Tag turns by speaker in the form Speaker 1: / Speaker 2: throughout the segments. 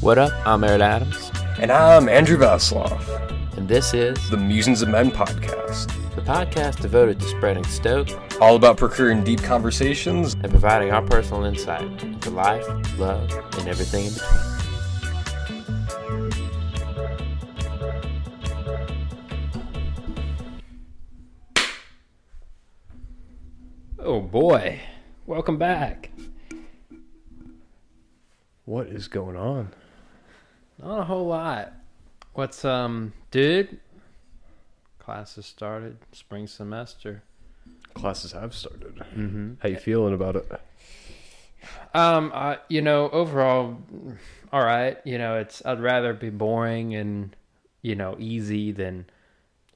Speaker 1: What up? I'm Aaron Adams,
Speaker 2: And I'm Andrew Vaslov,
Speaker 1: and this is
Speaker 2: the Musings of Men podcast,
Speaker 1: the podcast devoted to spreading stoke
Speaker 2: all about procuring deep conversations.
Speaker 1: and providing our personal insight into life, love, and everything in between.
Speaker 3: Oh boy. Welcome back.
Speaker 2: What is going on?
Speaker 3: Not a whole lot. What's um dude? Classes started, spring semester.
Speaker 2: Classes have started.
Speaker 3: Mm-hmm.
Speaker 2: How you feeling about it?
Speaker 3: Um I you know, overall all right, you know, it's I'd rather be boring and you know, easy than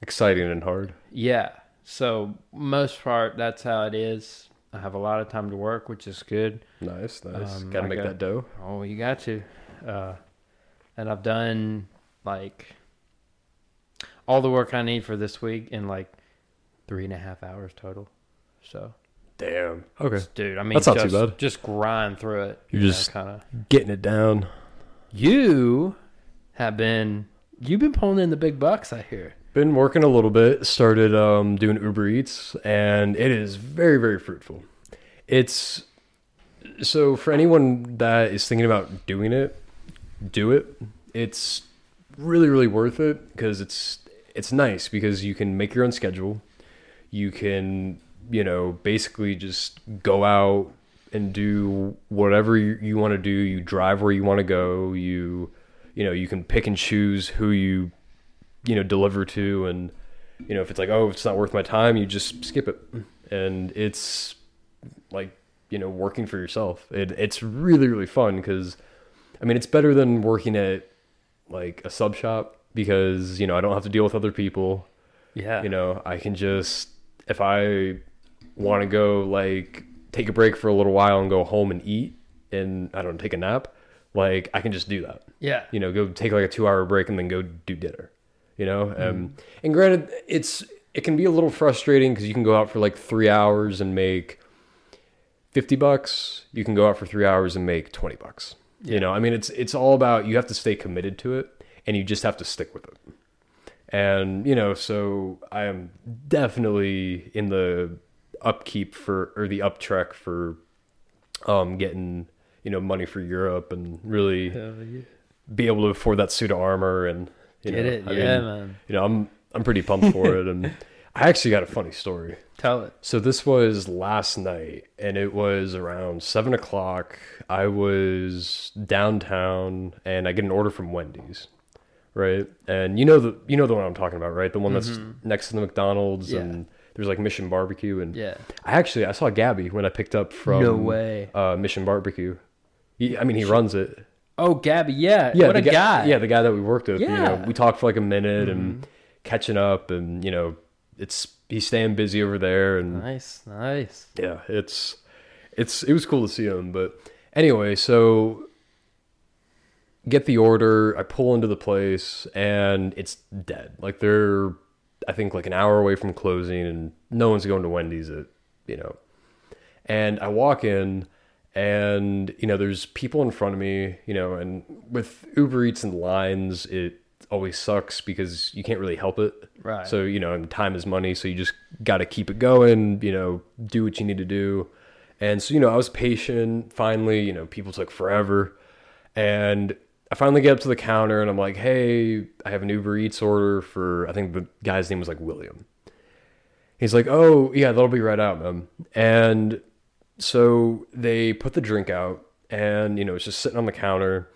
Speaker 2: Exciting and hard.
Speaker 3: yeah. So most part that's how it is. I have a lot of time to work, which is good.
Speaker 2: Nice, nice.
Speaker 3: Um,
Speaker 2: Gotta
Speaker 3: I
Speaker 2: make
Speaker 3: got-
Speaker 2: that dough.
Speaker 3: Oh, you got to. Uh, and I've done like all the work I need for this week in like three and a half hours total. So,
Speaker 2: Damn. Okay.
Speaker 3: dude, I mean,
Speaker 2: That's not too
Speaker 3: just,
Speaker 2: bad.
Speaker 3: Just grind through it.
Speaker 2: You're just-
Speaker 3: kind of.
Speaker 2: Getting it down.
Speaker 3: You have been you've been pulling in the big bucks. I hear.
Speaker 2: Been working a little bit. Started um, doing Uber Eats, and it is very, very fruitful. It's so for anyone that is thinking about doing it, do it. It's really, really worth it because it's it's nice because you can make your own schedule. You can, you know, basically just go out and do whatever you, you want to do. You drive where you want to go. You, you know, you can pick and choose who you you know deliver to and you know if it's like oh it's not worth my time you just skip it and it's like you know working for yourself it, it's really really fun because i mean it's better than working at like a sub shop because you know i don't have to deal with other people
Speaker 3: Yeah.
Speaker 2: you know i can just if i want to go like take a break for a little while and go home and eat and i don't know, take a nap like i can just do that
Speaker 3: Yeah.
Speaker 2: you know, go take like a two hour break and then go do dinner, you know? Um, and granted, it's, it can be a little frustrating because you can go out for like three hours and make 50 bucks. You can go out for three hours and make 20 bucks. You know, I mean, it's, it's all about, you have to stay committed to it and you just have to stick with it. And, you know, so I am definitely in the upkeep for, or the up trek for, um, getting, you know, money for Europe and really, be able to afford that suit of armor and you
Speaker 3: Get
Speaker 2: know,
Speaker 3: it?
Speaker 2: I
Speaker 3: yeah,
Speaker 2: mean,
Speaker 3: man.
Speaker 2: you know, I'm I'm pretty pumped for it, and I actually got a funny story.
Speaker 3: Tell it.
Speaker 2: So this was last night, and it was around seven o'clock. I was downtown, and I get an order from Wendy's, right? And you know the you know the one I'm talking about, right? The one that's next to the McDonald's,
Speaker 3: Yeah.
Speaker 2: and there's like Mission Barbecue, and
Speaker 3: Yeah.
Speaker 2: I actually I saw Gabby when I picked up from
Speaker 3: No way.
Speaker 2: uh, Mission Barbecue. He, I mean, he runs it.
Speaker 3: Oh, Gabby. Yeah.
Speaker 2: Yeah,
Speaker 3: what
Speaker 2: the
Speaker 3: a
Speaker 2: guy,
Speaker 3: guy.
Speaker 2: Yeah, the guy that we worked with. You know,
Speaker 3: Yeah. Mm-hmm.
Speaker 2: we talked for like a minute and catching up, and you know, it's he's staying busy over there, and
Speaker 3: Nice. Nice.
Speaker 2: yeah, it's it's it was cool to see him. But anyway, so get the order. I pull into the place, and it's dead. Like they're, I think, like an hour away from closing, and no one's going to Wendy's. At you know, and I walk in and you know there's people in front of me you know and with uber eats and lines it always sucks because you can't really help it
Speaker 3: Right.
Speaker 2: so you know and time is money so you just got to keep it going you know do what you need to do and so you know i was patient finally you know people took forever and i finally get up to the counter and i'm like hey i have an uber eats order for i think the guy's name was like william He's like, "Oh, yeah, that'll be right out, man." And so they put the drink out, and you know, it's just sitting on the counter.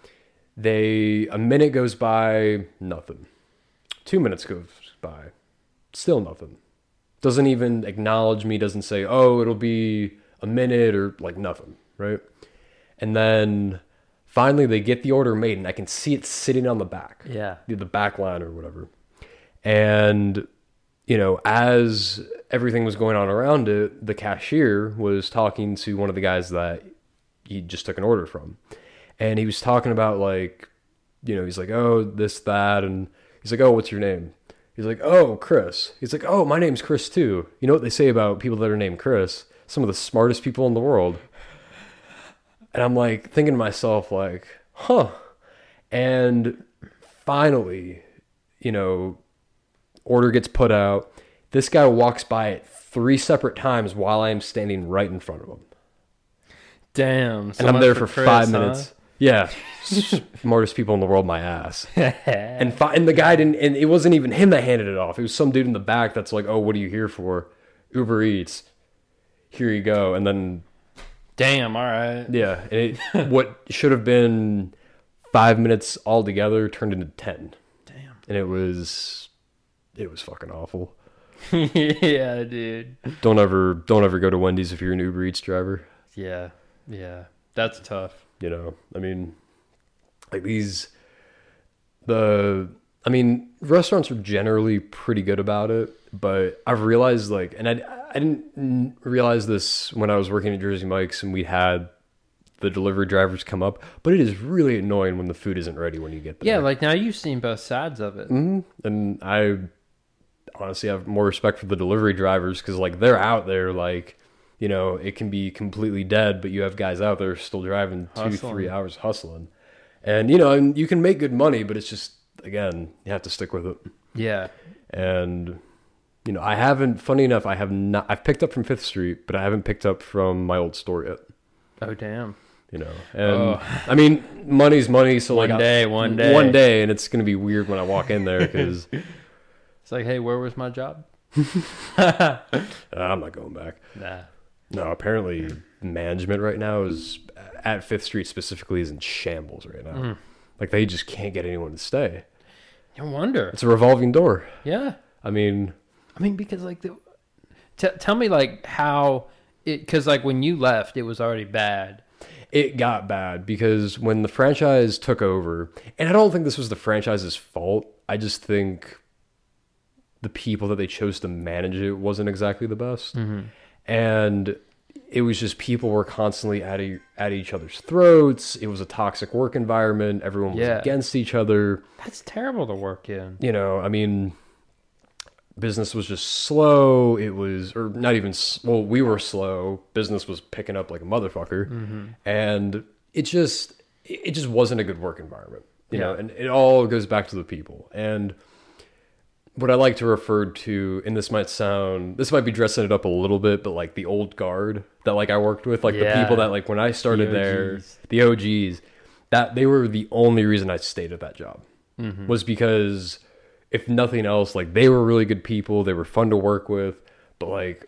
Speaker 2: They a minute goes by, nothing. Two minutes goes by, still nothing. Doesn't even acknowledge me. Doesn't say, "Oh, it'll be a minute," or like nothing, right? And then finally, they get the order made, and I can see it sitting on the back
Speaker 3: Yeah.
Speaker 2: the the back line or whatever. And you know, as everything was going on around it, the cashier was talking to one of the guys that he just took an order from. And he was talking about like, you know, he's like, "Oh, this that." And he's like, "Oh, what's your name?" He's like, "Oh, Chris." He's like, "Oh, my name's Chris too." You know what they say about people that are named Chris? Some of the smartest people in the world. And I'm like thinking to myself like, "Huh." And finally, you know, order gets put out. This guy walks by it three separate times while I am standing right in front of him.
Speaker 3: Damn.
Speaker 2: And I'm there for, five minutes. Yeah. Smartest people in the world, my ass. and fi- and the guy didn't, and it wasn't even him that handed it off. It was some dude in the back that's like, "Oh, what are you here for?" Uber Eats. Here you go. And then
Speaker 3: Damn. All right.
Speaker 2: yeah, and it, what should have been five minutes altogether turned into ten,
Speaker 3: Damn.
Speaker 2: and it was it was fucking awful.
Speaker 3: yeah, dude.
Speaker 2: Don't ever don't ever go to Wendy's if you're an Uber Eats driver.
Speaker 3: Yeah. Yeah. That's tough.
Speaker 2: You know, I mean, like these, the, I mean, restaurants are generally pretty good about it, but I've realized like, and I, I didn't realize this when I was working at Jersey Mike's and we had the delivery drivers come up, but it is really annoying when the food isn't ready when you get there.
Speaker 3: Yeah, like now you've seen both sides of it.
Speaker 2: Mhm. And I honestly have more respect for the delivery drivers because, like, they're out there, like, you know, it can be completely dead, but you have guys out there still driving two,
Speaker 3: Hustling.
Speaker 2: three hours hustling. And, you know, and you can make good money, but it's just, again, you have to stick with it.
Speaker 3: Yeah.
Speaker 2: And, you know, I haven't, funny enough, I have not, I've picked up from Fifth Street, but I haven't picked up from my old store yet.
Speaker 3: Oh damn.
Speaker 2: You know, and
Speaker 3: Oh.
Speaker 2: I mean, money's money. So
Speaker 3: One
Speaker 2: like,
Speaker 3: day, one day.
Speaker 2: one day, and it's gonna be weird when I walk in there because
Speaker 3: It's like, hey, where was my job?
Speaker 2: I'm not going back.
Speaker 3: Nah.
Speaker 2: No, apparently management right now is at Fifth Street specifically is in shambles right now.
Speaker 3: Mm.
Speaker 2: Like they just can't get anyone to stay.
Speaker 3: No wonder.
Speaker 2: It's a revolving door.
Speaker 3: Yeah.
Speaker 2: I mean,
Speaker 3: I mean, because like the, t- tell me like how it because like when you left, it was already bad.
Speaker 2: it got bad because when the franchise took over, and I don't think this was the franchise's fault. I just think the people that they chose to manage it wasn't exactly the best. And it was just people were constantly at, e- at each other's throats. It was a toxic work environment. Everyone was
Speaker 3: Yeah.
Speaker 2: against each other.
Speaker 3: That's terrible to work in.
Speaker 2: you know, I mean, business was just slow. It was, or not even, well, we were slow. Business was picking up like a motherfucker. Mm-hmm. And it just, it it just wasn't a good work environment, you know, and it all goes back to the people. And what I like to refer to, and this might sound, this might be dressing it up a little bit, but like the old guard that like I worked with, like the people that like when I started there, the OGs, that they were the only reason I stayed at that job mm-hmm. was because if nothing else, like they were really good people, they were fun to work with, but like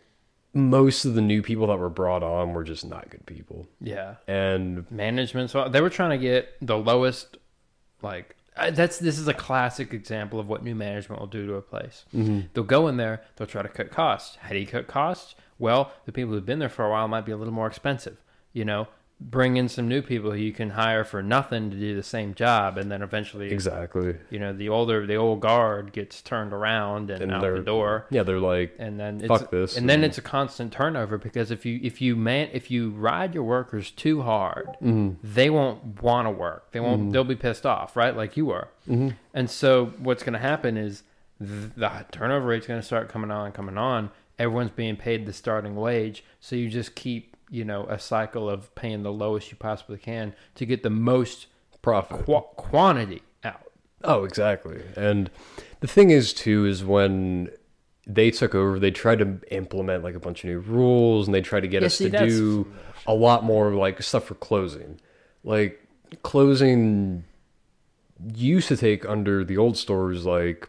Speaker 2: most of the new people that were brought on were just not good people.
Speaker 3: Yeah.
Speaker 2: And
Speaker 3: Management. So they were trying to get the lowest. Like that's this is a classic example of what new management will do to a place. Mm-hmm. They'll go in there. They'll try to cut costs. How do you cut costs? Well, the people who've been there for a while might be a little more expensive. You know, bring in some new people who you can hire for nothing to do the same job, and then eventually,
Speaker 2: exactly.
Speaker 3: you know, the older the old guard gets turned around and,
Speaker 2: And
Speaker 3: out the door.
Speaker 2: Yeah, they're like,
Speaker 3: and then it's,
Speaker 2: Fuck this,
Speaker 3: and then it's a constant turnover because if you if you man if you ride your workers too hard
Speaker 2: Mm-hmm.
Speaker 3: they won't want to work they won't they'll be pissed off right like you were
Speaker 2: Mm-hmm.
Speaker 3: and so what's going to happen is the turnover rate's going to start coming on and coming on everyone's being paid the starting wage so you just keep you know a cycle of paying the lowest you possibly can to get the most
Speaker 2: profit.
Speaker 3: qu- quantity out
Speaker 2: Oh, exactly. And the thing is too is when they took over, they tried to implement like a bunch of new rules and they tried to get
Speaker 3: Yeah,
Speaker 2: us
Speaker 3: see,
Speaker 2: to do a lot more like stuff for closing. Like closing used to take under the old stores like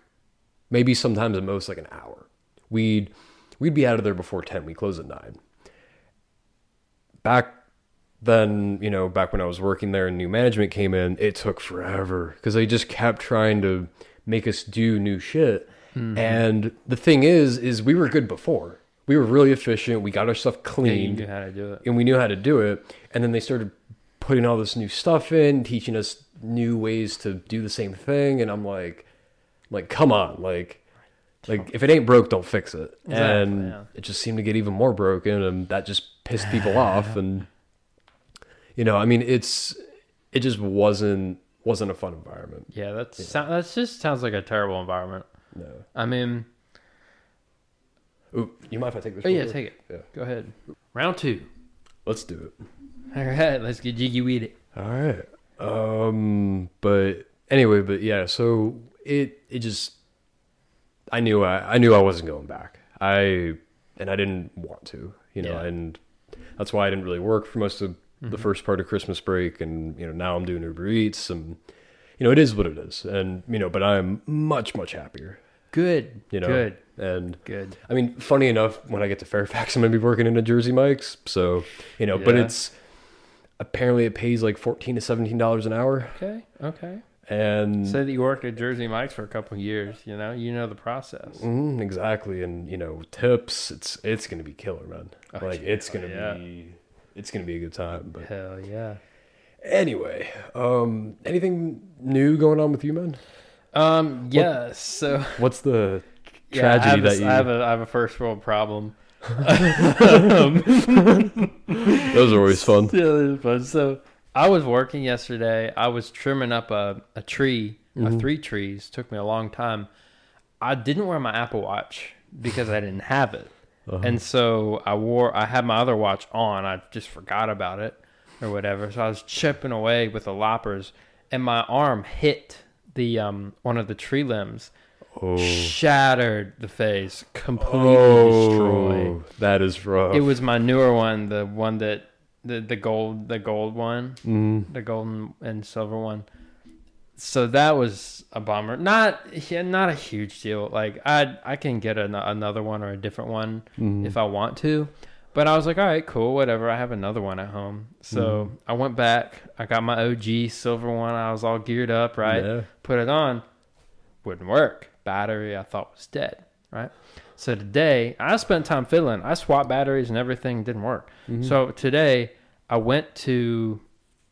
Speaker 2: maybe sometimes at most like an hour. We'd we'd be out of there before 10. We close at 9. Back then, you know, back when I was working there and new management came in, it took forever because they just kept trying to make us do new shit.
Speaker 3: Mm-hmm.
Speaker 2: And the thing is, is we were good before. We were really efficient. We got our stuff
Speaker 3: yeah,
Speaker 2: cleaned
Speaker 3: knew how to do it
Speaker 2: and we knew how to do it. And then they started putting all this new stuff in, teaching us new ways to do the same thing. And I'm like, like, come on, like, like if it ain't broke, don't fix it.
Speaker 3: Exactly,
Speaker 2: and
Speaker 3: yeah.
Speaker 2: it just seemed to get even more broken, and that just pissed people off. And you know, I mean, it's it just wasn't wasn't a fun environment.
Speaker 3: yeah that's sou- that's just sounds like a terrible environment
Speaker 2: No.
Speaker 3: i mean
Speaker 2: Ooh, you mind if I take this?
Speaker 3: Oh
Speaker 2: real
Speaker 3: yeah,
Speaker 2: quick?
Speaker 3: take it.
Speaker 2: Yeah.
Speaker 3: Go ahead. Round two.
Speaker 2: Let's do it.
Speaker 3: All right, let's get jiggy with it.
Speaker 2: All right. Um, but anyway, but yeah, so it it just I knew I I knew I wasn't going back. I and I didn't want to, you know,
Speaker 3: Yeah.
Speaker 2: and that's why I didn't really work for most of the
Speaker 3: Mm-hmm.
Speaker 2: first part of Christmas break, and you know now I'm doing Uber Eats, and you know it is what it is, and you know, but I'm much much happier,
Speaker 3: Good.
Speaker 2: you know,
Speaker 3: Good.
Speaker 2: and
Speaker 3: Good.
Speaker 2: I mean, funny enough, when I get to Fairfax, I'm gonna be working in a Jersey Mike's, so you know, but it's apparently it pays like fourteen to seventeen dollars an hour,
Speaker 3: Okay. Okay.
Speaker 2: And
Speaker 3: Say that you worked at Jersey Mike's for a couple of years. You know, you know the process.
Speaker 2: Mhm, exactly, and you know, tips, it's it's gonna be killer, man.
Speaker 3: Oh,
Speaker 2: like it's gonna
Speaker 3: yeah.
Speaker 2: be it's gonna be a good time. But
Speaker 3: Hell yeah.
Speaker 2: anyway, um, anything new going on with you, man?
Speaker 3: Um. Yes. So
Speaker 2: What's the
Speaker 3: yeah,
Speaker 2: tragedy
Speaker 3: a,
Speaker 2: that you?
Speaker 3: I have a I have a first world problem.
Speaker 2: Those are always fun.
Speaker 3: Yeah, fun. So I was working yesterday. I was trimming up a, a tree,
Speaker 2: Mm-hmm.
Speaker 3: uh, three trees. Took me a long time. I didn't wear my Apple Watch because I didn't have it,
Speaker 2: Uh-huh.
Speaker 3: and so I wore. I had my other watch on. I just forgot about it or whatever. So I was chipping away with the loppers, and my arm hit the um one of the tree limbs,
Speaker 2: Oh,
Speaker 3: shattered the face, completely destroyed.
Speaker 2: oh that is rough.
Speaker 3: It was my newer one, the one that the the gold the gold one,
Speaker 2: Mm,
Speaker 3: the golden and silver one. So that was a bummer. Not yeah, not a huge deal. Like I I can get an, another one or a different one
Speaker 2: mm.
Speaker 3: if I want to. But I was like, all right, cool, whatever. I have another one at home. So I went back. I got my OG silver one. I was all geared up, right?
Speaker 2: Yeah.
Speaker 3: put it on, wouldn't work. Battery I thought was dead, right? So today I spent time fiddling. I swapped batteries and everything didn't work.
Speaker 2: Mm-hmm.
Speaker 3: So today I went to.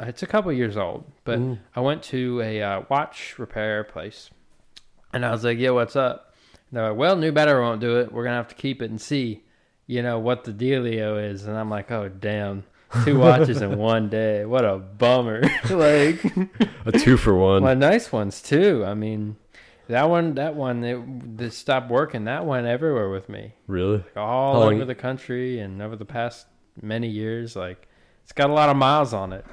Speaker 3: It's a couple years old, but
Speaker 2: Mhm.
Speaker 3: I went to a uh, watch repair place, and I was like, "Yeah, what's up?" And they're like, "Well, new battery won't do it. We're gonna have to keep it and see, you know, what the dealio is." And I'm like, "Oh, damn." Two watches in one day. What a bummer. like
Speaker 2: a two for one.
Speaker 3: well, nice ones too. I mean, that one, that one, it, it stopped working. That went everywhere with me,
Speaker 2: Really?
Speaker 3: all
Speaker 2: How long-
Speaker 3: over the country and over the past many years. Like, it's got a lot of miles on it.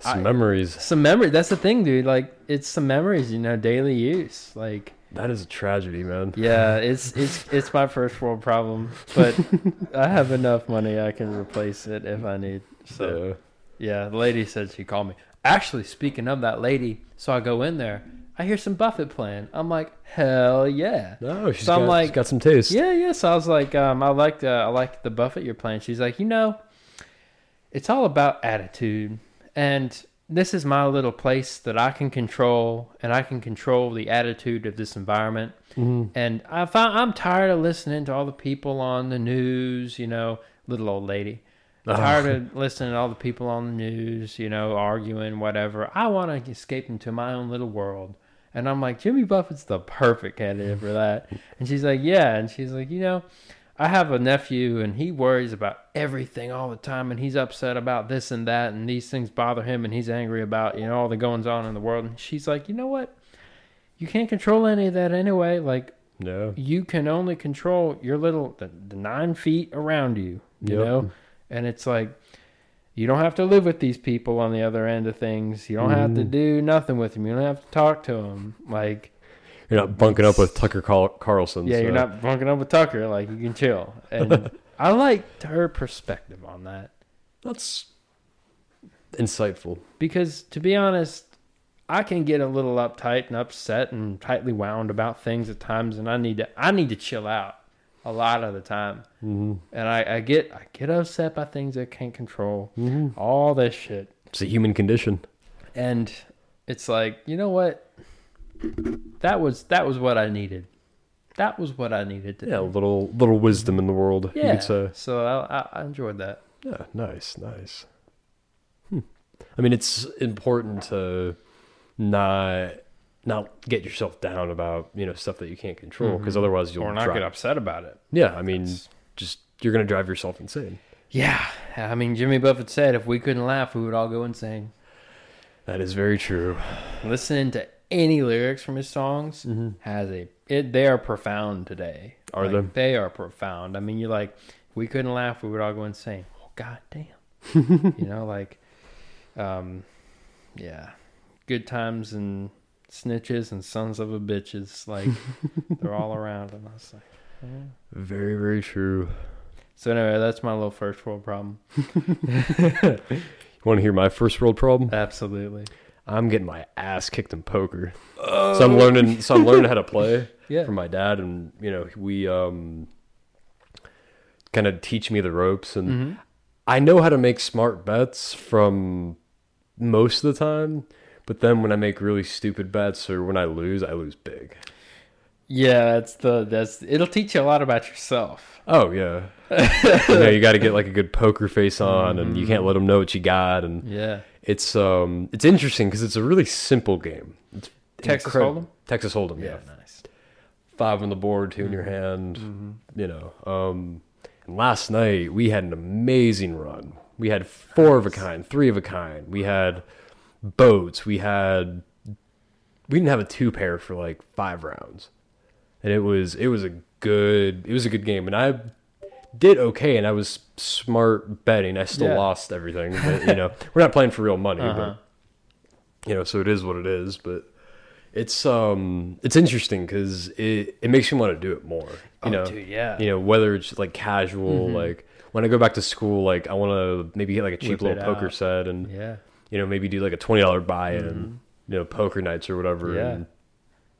Speaker 2: Some
Speaker 3: I-
Speaker 2: memories.
Speaker 3: Some memory. That's the thing, dude. Like, it's some memories. You know, daily use. Like,
Speaker 2: That is a tragedy, man.
Speaker 3: yeah, it's it's it's my first world problem, but I have enough money I can replace it if I need. So.
Speaker 2: Yeah.
Speaker 3: Yeah, the lady said she called me. Actually, speaking of that lady, so I go in there. I hear some Buffett playing. I'm like, hell yeah.
Speaker 2: No, she's
Speaker 3: So I'm like-
Speaker 2: she's got some taste.
Speaker 3: Yeah, yeah. So I was like, um, I like the I like the Buffett you're playing. She's like, you know, it's all about attitude, and this is my little place that I can control, and I can control the attitude of this environment.
Speaker 2: Mhm.
Speaker 3: And I found I'm tired of listening to all the people on the news. You know, little old lady. Tired of listening to all the people on the news, you know, arguing, whatever. I want to escape into my own little world. And I'm like, Jimmy Buffett's the perfect candidate for that. And she's like, yeah. And she's like, you know, I have a nephew and he worries about everything all the time and he's upset about this and that and these things bother him and he's angry about, you know, all the goings on in the world. And she's like, you know what? You can't control any of that anyway. Like,
Speaker 2: No.
Speaker 3: you can only control your little the, the nine feet around you you
Speaker 2: Yep.
Speaker 3: know and it's like you don't have to live with these people on the other end of things. You don't have to
Speaker 2: Mhm.
Speaker 3: do nothing with them you don't have to talk to them like
Speaker 2: You're not bunking up with Tucker Carl- Carlson.
Speaker 3: yeah
Speaker 2: so-
Speaker 3: you're not bunking up with tucker. Like you can chill. And i liked her perspective on that.
Speaker 2: That's insightful.
Speaker 3: because to be honest i can get a little uptight and upset and tightly wound about things at times and i need to i need to chill out a lot of the time
Speaker 2: Mm-hmm.
Speaker 3: and I, I get I get upset by things I can't control,
Speaker 2: Mm-hmm.
Speaker 3: all this shit,
Speaker 2: It's a human condition.
Speaker 3: and it's like you know what, that was that was what I needed, that was what I needed to
Speaker 2: Yeah, a
Speaker 3: do.
Speaker 2: little little wisdom in the world.
Speaker 3: Yeah. So I, I, I enjoyed that.
Speaker 2: Yeah, nice, nice. Hmm. I mean, it's important to not not get yourself down about you know stuff that you can't control because
Speaker 3: Mhm.
Speaker 2: otherwise you'll
Speaker 3: or not
Speaker 2: drive-
Speaker 3: get upset about it.
Speaker 2: Yeah, I mean,
Speaker 3: It's-
Speaker 2: just you're gonna drive yourself insane.
Speaker 3: Yeah, I mean Jimmy Buffett said if we couldn't laugh, we would all go insane.
Speaker 2: That is very true.
Speaker 3: Listening to any lyrics from his songs
Speaker 2: Mm-hmm.
Speaker 3: has a it. They are profound today.
Speaker 2: Are
Speaker 3: Like, They are profound. I mean, you're like, if we couldn't laugh, we would all go insane. Oh, God damn. you know, like, um, yeah, good times and snitches and sons of a bitches. Like they're all around, and I was like, yeah.
Speaker 2: Very, very true.
Speaker 3: so anyway, that's my little first world problem.
Speaker 2: You want to hear my first world problem?
Speaker 3: Absolutely.
Speaker 2: I'm getting my ass kicked in poker. So I'm learning. So I'm learning how to play
Speaker 3: Yeah.
Speaker 2: from my dad, and you know we um kind of teach me the ropes, and
Speaker 3: hmm
Speaker 2: I know how to make smart bets from most of the time. But then when I make really stupid bets or when I lose, I lose big.
Speaker 3: Yeah, that's the that's. It'll teach you a lot about yourself.
Speaker 2: Oh yeah, you know you got to get like a good poker face on, and you can't let them know what you got, and
Speaker 3: Yeah.
Speaker 2: it's um it's interesting because it's a really simple game. It's
Speaker 3: Texas
Speaker 2: incredible.
Speaker 3: Hold'em?
Speaker 2: Texas Hold'em, yeah.
Speaker 3: nice.
Speaker 2: Five on the board, 2 in your hand.
Speaker 3: Mm-hmm.
Speaker 2: You know, um, and last night we had an amazing run. We had four of a kind, three of a kind. We had boats. We had we didn't have a two pair for like five rounds, and it was it was a good it was a good game, and I did okay, and I was smart betting. I still
Speaker 3: Yeah.
Speaker 2: lost everything, but you know we're not playing for real money,
Speaker 3: Uh-huh.
Speaker 2: but you know so it is what it is. But it's um it's interesting because it it makes you want to do it more. You
Speaker 3: Oh,
Speaker 2: know,
Speaker 3: dude, yeah.
Speaker 2: you know whether it's like casual, like when I go back to school, like I want to maybe get like a cheap
Speaker 3: Whip
Speaker 2: little poker
Speaker 3: out.
Speaker 2: set and
Speaker 3: Yeah.
Speaker 2: You know maybe do like a twenty dollar buy in, you know, poker nights or whatever.
Speaker 3: Mm-hmm. Yeah.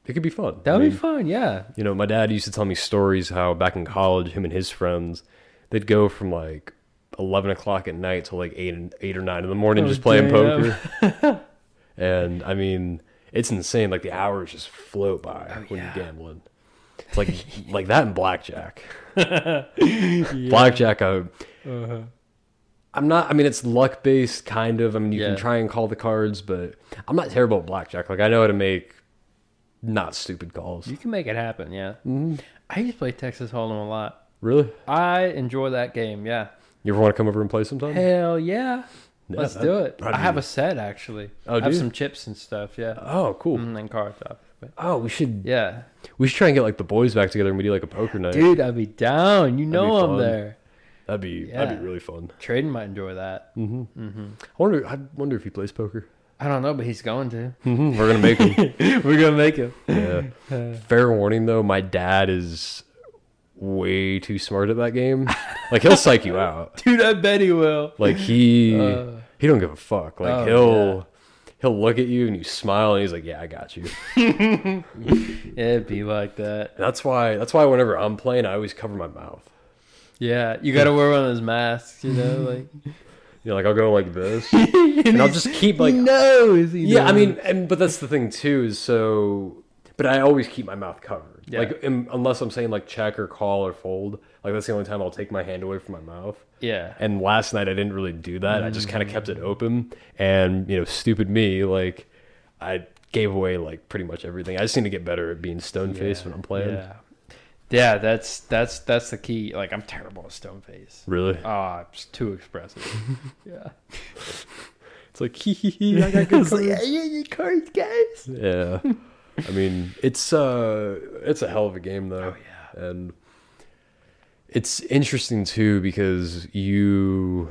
Speaker 2: it could be fun.
Speaker 3: That
Speaker 2: I
Speaker 3: would be fun. Yeah.
Speaker 2: You know, my dad used to tell me stories how back in college, him and his friends, they'd go from like eleven o'clock at night till like eight and eight or nine in the morning
Speaker 3: Oh,
Speaker 2: just playing
Speaker 3: damn.
Speaker 2: poker. and I mean, it's insane. Like the hours just float by
Speaker 3: Oh,
Speaker 2: when
Speaker 3: yeah.
Speaker 2: you're gambling. It's like like that in blackjack. Blackjack, I,
Speaker 3: Uh-huh.
Speaker 2: I'm not. I mean, it's luck based, kind of. I mean, you
Speaker 3: Yeah.
Speaker 2: can try and call the cards, but I'm not terrible at blackjack. Like I know how to make not stupid calls.
Speaker 3: You can make it happen. Yeah.
Speaker 2: Mhm.
Speaker 3: I used to play Texas Hold'em a lot.
Speaker 2: Really?
Speaker 3: I enjoy that game. Yeah.
Speaker 2: You ever want to come over and play sometime?
Speaker 3: Hell yeah.
Speaker 2: Yeah,
Speaker 3: Let's
Speaker 2: that-
Speaker 3: do it. I have a set actually.
Speaker 2: Oh,
Speaker 3: I have some chips and stuff. Yeah.
Speaker 2: Oh, cool.
Speaker 3: Mm, and cards, obviously.
Speaker 2: Oh, we should
Speaker 3: Yeah.
Speaker 2: we should try and get like the boys back together and we do like a poker night.
Speaker 3: Dude, I'd be down. You know I'm there.
Speaker 2: That'd be
Speaker 3: Yeah.
Speaker 2: that'd be really fun.
Speaker 3: Traden might enjoy that.
Speaker 2: hmm
Speaker 3: hmm
Speaker 2: I wonder. I wonder if he plays poker.
Speaker 3: I don't know, but he's going to.
Speaker 2: Mhm, We're gonna make him.
Speaker 3: We're gonna make him.
Speaker 2: yeah. Fair warning though, my dad is way too smart at that game. Like he'll psych you out.
Speaker 3: Dude, I bet he will.
Speaker 2: Like he
Speaker 3: Uh,
Speaker 2: he don't give a fuck. Like
Speaker 3: Oh,
Speaker 2: he'll he'll look at you and you smile and he's like, "Yeah, I got you."
Speaker 3: It'd be like that.
Speaker 2: That's why that's why whenever I'm playing, I always cover my mouth.
Speaker 3: Yeah, you gotta wear one of those masks, you know, like.
Speaker 2: You know, like I'll go like this, and I'll just keep like
Speaker 3: he knows.
Speaker 2: Yeah. I mean, and but that's the thing too is so. But I always keep my mouth covered.
Speaker 3: Yeah.
Speaker 2: Like im- unless I'm saying like check or call or fold, like that's the only time I'll take my hand away from my mouth.
Speaker 3: yeah.
Speaker 2: And last night I didn't really do that. I just kind of kept it mm. open, and you know, stupid me, like I gave away like pretty much everything. I just need to get better at being stone faced when I'm playing.
Speaker 3: Yeah. Yeah, that's that's that's the key. Like I'm terrible at stone face.
Speaker 2: Really,
Speaker 3: Ah, it's too expressive. yeah.
Speaker 2: it's like hee hee hee. I got good
Speaker 3: It's like,
Speaker 2: cards.
Speaker 3: yeah, you cards, guys.
Speaker 2: Yeah. I mean, it's uh it's a hell of a game though.
Speaker 3: Oh yeah.
Speaker 2: And it's interesting too because you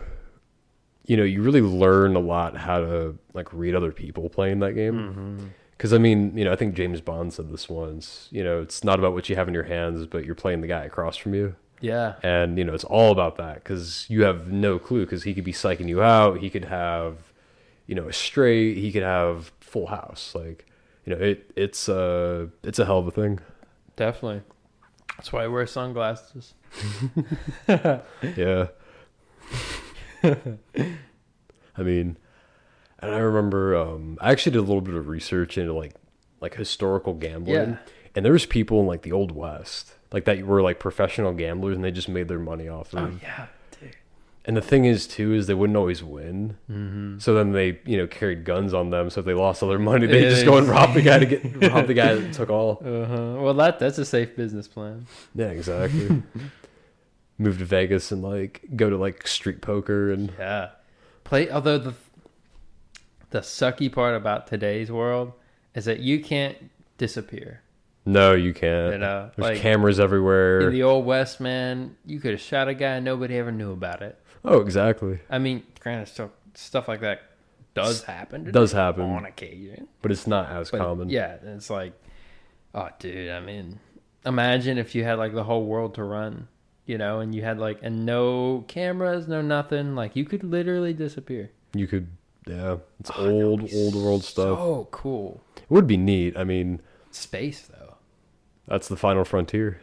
Speaker 2: you know, you really learn a lot how to like read other people playing that game.
Speaker 3: Mm-hmm.
Speaker 2: Cuz I mean, you know, I think James Bond said this once, you know, it's not about what you have in your hands, but you're playing the guy across from you.
Speaker 3: Yeah.
Speaker 2: And you know, it's all about that cuz you have no clue cuz he could be psyching you out, he could have you know, a straight, he could have full house like you know, it it's uh it's a hell of a thing.
Speaker 3: Definitely. That's why I wear sunglasses.
Speaker 2: Yeah. I mean, and I remember um, I actually did a little bit of research into like like historical gambling,
Speaker 3: Yeah.
Speaker 2: and there was people in like the old west like that were like professional gamblers, and they just made their money off of.
Speaker 3: Oh
Speaker 2: it.
Speaker 3: yeah, dude.
Speaker 2: And the thing is too is they wouldn't always win,
Speaker 3: Mm-hmm.
Speaker 2: so then they you know carried guns on them. So if they lost all their money, they just go and rob the guy to get rob the guy that took all.
Speaker 3: Uh-huh. Well, that that's a safe business plan.
Speaker 2: Yeah, exactly. Move to Vegas and like go to like street poker and
Speaker 3: Yeah. Play. Although the the sucky part about today's world is that you can't disappear.
Speaker 2: no, you can't.
Speaker 3: You know,
Speaker 2: There's
Speaker 3: like
Speaker 2: cameras everywhere.
Speaker 3: in the old west, man, you could have shot a guy and nobody ever knew about it.
Speaker 2: oh, exactly.
Speaker 3: I mean, granted, stuff stuff like that does happen.
Speaker 2: Does
Speaker 3: do
Speaker 2: happen.
Speaker 3: on occasion.
Speaker 2: but it's not as
Speaker 3: But
Speaker 2: common.
Speaker 3: yeah, it's like, oh, dude. I mean, imagine if you had like the whole world to run, you know, and you had like and no cameras, no nothing. Like you could literally disappear.
Speaker 2: You could, yeah, it's
Speaker 3: Oh,
Speaker 2: old, old world stuff.
Speaker 3: So cool.
Speaker 2: It would be neat. I mean,
Speaker 3: Space though.
Speaker 2: that's the final frontier.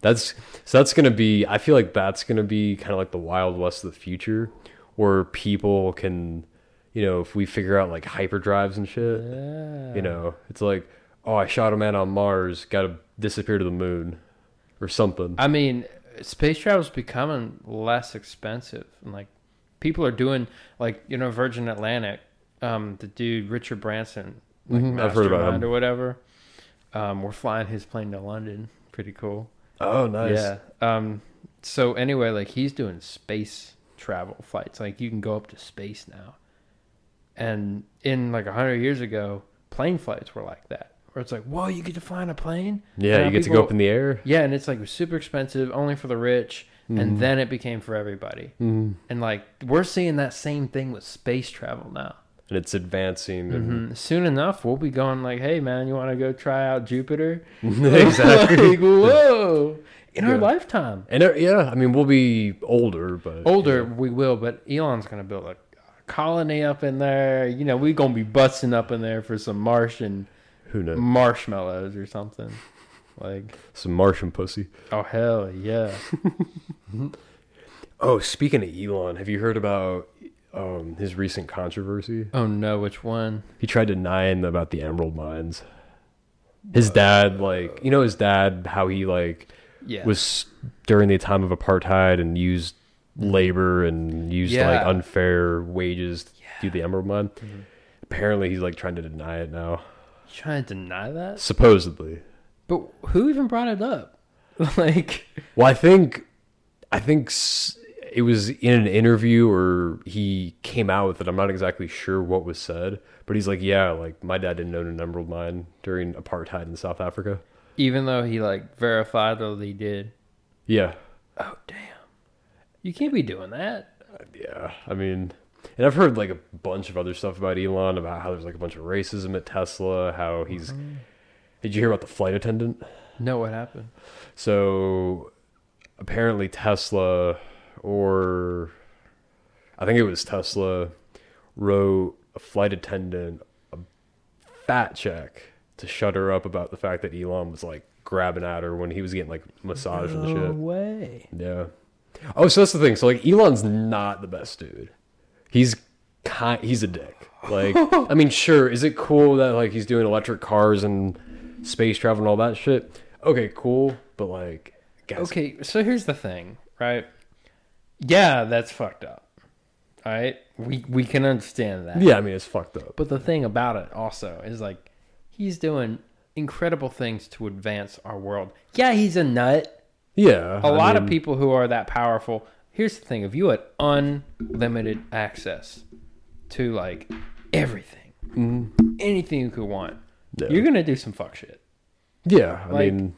Speaker 2: That's so that's gonna be. I feel like that's gonna be kind of like the wild west of the future, where people can, you know, if we figure out like hyperdrives and shit,
Speaker 3: Yeah.
Speaker 2: you know, it's like, oh, I shot a man on Mars, got to disappear to the moon, or something.
Speaker 3: I mean, space travel's becoming less expensive, and like people are doing like you know Virgin Atlantic, um, the dude Richard Branson, like
Speaker 2: Mhm, I've heard about
Speaker 3: mastermind
Speaker 2: him.
Speaker 3: or whatever. Um, we're flying his plane to London. Pretty cool.
Speaker 2: oh, nice.
Speaker 3: Yeah. Um. So anyway, like he's doing space travel flights. Like you can go up to space now. And in like a hundred years ago, plane flights were like that, where it's like, whoa, you get to fly in a plane.
Speaker 2: Yeah, you get to go up in the air.
Speaker 3: Yeah, and it's like super expensive, only for the rich, and then it became for everybody.
Speaker 2: Mm.
Speaker 3: And like we're seeing that same thing with space travel now.
Speaker 2: And it's advancing. And
Speaker 3: Mhm. Soon enough, we'll be going like, "Hey, man, you want to go try out Jupiter?"
Speaker 2: exactly.
Speaker 3: like, whoa! In our lifetime,
Speaker 2: And uh, yeah, I mean, we'll be older, but
Speaker 3: older
Speaker 2: yeah.
Speaker 3: we will, but Elon's gonna build a colony up in there. You know, we're gonna be busting up in there for some Martian
Speaker 2: who knows?
Speaker 3: marshmallows or something. Like,
Speaker 2: Some Martian pussy.
Speaker 3: oh hell yeah!
Speaker 2: Oh, speaking of Elon, have you heard about um, his recent controversy?
Speaker 3: Oh no, which one?
Speaker 2: He tried denying about the emerald mines. His dad, like, you know, his dad, how he like
Speaker 3: Yeah,
Speaker 2: was during the time of apartheid and used labor and used like unfair wages to do the emerald mine.
Speaker 3: Mhm.
Speaker 2: Apparently, he's like trying to deny it now.
Speaker 3: You trying to deny that?
Speaker 2: Supposedly.
Speaker 3: But who even brought it up? like,
Speaker 2: Well, I think, I think it was in an interview or he came out with it. I'm not exactly sure what was said, but he's like, yeah, like my dad didn't own an emerald mine during apartheid in South Africa.
Speaker 3: even though he like verified that he did.
Speaker 2: Yeah,
Speaker 3: Oh damn! You can't be doing that.
Speaker 2: yeah. I mean, and I've heard like a bunch of other stuff about Elon about how there's like a bunch of racism at Tesla. How he's. Mm-hmm. Did you hear about the flight attendant?
Speaker 3: No, what happened?
Speaker 2: So apparently Tesla or I think it was Tesla wrote a flight attendant a fat check to shut her up about the fact that Elon was like grabbing at her when he was getting like massage and
Speaker 3: No
Speaker 2: shit.
Speaker 3: way.
Speaker 2: Yeah. Oh, so that's the thing. So like Elon's not the best dude. He's kind he's a dick. Like I mean, sure, is it cool that like he's doing electric cars and space travel and all that shit? Okay, cool, but like guys,
Speaker 3: Okay, so here's the thing, right? Yeah, that's fucked up. All right, we we can understand that.
Speaker 2: Yeah, I mean it's fucked up.
Speaker 3: But the thing about it also is like he's doing incredible things to advance our world. Yeah, he's a nut.
Speaker 2: Yeah.
Speaker 3: A
Speaker 2: I
Speaker 3: lot of people who are that powerful. Here's the thing: if you had unlimited access to like everything,
Speaker 2: mhm.
Speaker 3: anything you could want,
Speaker 2: Yeah.
Speaker 3: you're gonna do some fuck shit.
Speaker 2: Yeah, I
Speaker 3: like-
Speaker 2: mean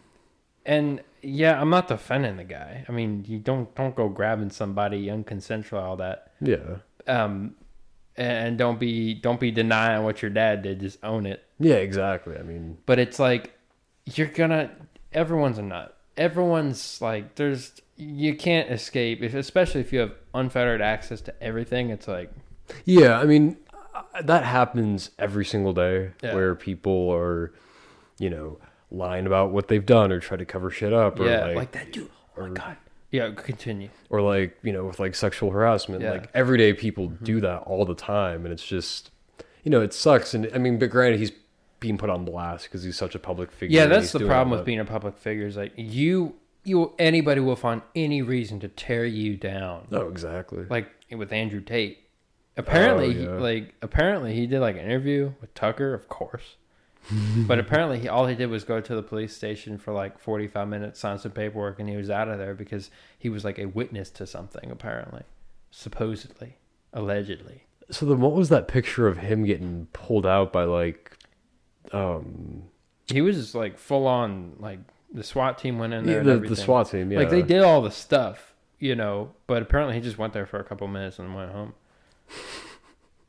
Speaker 3: And yeah, I'm not defending the guy. I mean, you don't don't go grabbing somebody unconsensual all that.
Speaker 2: yeah.
Speaker 3: Um, and don't be don't be denying what your dad did. Just own it.
Speaker 2: Yeah, exactly. I mean
Speaker 3: But it's like you're gonna. Everyone's a nut. Everyone's like there's you can't escape if especially if you have unfettered access to everything. It's like
Speaker 2: Yeah, I mean that happens every single day
Speaker 3: Yeah.
Speaker 2: where people are, you know, lying about what they've done or try to cover shit up or
Speaker 3: yeah,
Speaker 2: like,
Speaker 3: like, that dude. Oh my god. Yeah, continue.
Speaker 2: or like, you know, with like sexual harassment.
Speaker 3: Yeah.
Speaker 2: Like everyday people
Speaker 3: Mm-hmm.
Speaker 2: do that all the time and it's just you know, it sucks and I mean, but granted he's being put on blast because he's such a public figure.
Speaker 3: Yeah, that's the problem with being a public figure. Is like you, you anybody will find any reason to tear you down.
Speaker 2: Oh, exactly.
Speaker 3: Like with Andrew Tate. Apparently, he,
Speaker 2: Oh, yeah.
Speaker 3: like apparently he did like an interview with Tucker, of course. but apparently, he, all he did was go to the police station for like forty five minutes, sign some paperwork, and he was out of there because he was like a witness to something. Apparently, supposedly, allegedly.
Speaker 2: So then what was that picture of him getting pulled out by like um
Speaker 3: He was just like full on like the SWAT team went in there.
Speaker 2: yeah,
Speaker 3: and
Speaker 2: the, the. SWAT team, yeah.
Speaker 3: Like they did all the stuff, you know, but apparently he just went there for a couple minutes and went home.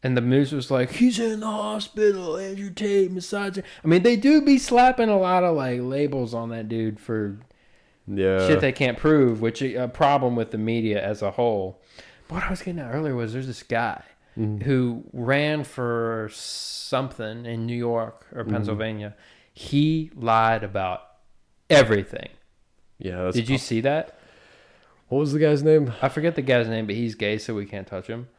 Speaker 3: And the news was like, he's in the hospital, Andrew Tate, massage. I mean, they do be slapping a lot of like labels on that dude for
Speaker 2: Yeah.
Speaker 3: shit they can't prove, which is a problem with the media as a whole. But what I was getting at earlier was there's this guy mm-hmm. who ran for something in New York or mm-hmm. Pennsylvania. He lied about everything.
Speaker 2: yeah. That's
Speaker 3: Did you see that?
Speaker 2: What was the guy's name?
Speaker 3: I forget the guy's name, but he's gay, so we can't touch him.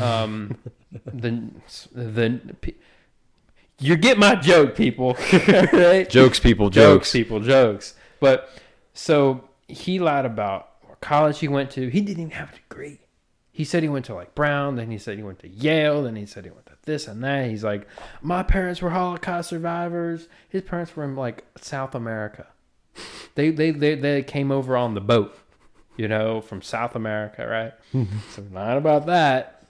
Speaker 3: Um, the the you get my joke, people. right?
Speaker 2: Jokes, people.
Speaker 3: jokes,
Speaker 2: Jokes.
Speaker 3: people, jokes. But so he lied about what college he went to. He didn't even have a degree. He said he went to like Brown, then he said he went to Yale, then he said he went to this and that. He's like, my parents were Holocaust survivors. His parents were in like South America. They they they, they came over on the boat, you know, from South America, right? so not about that.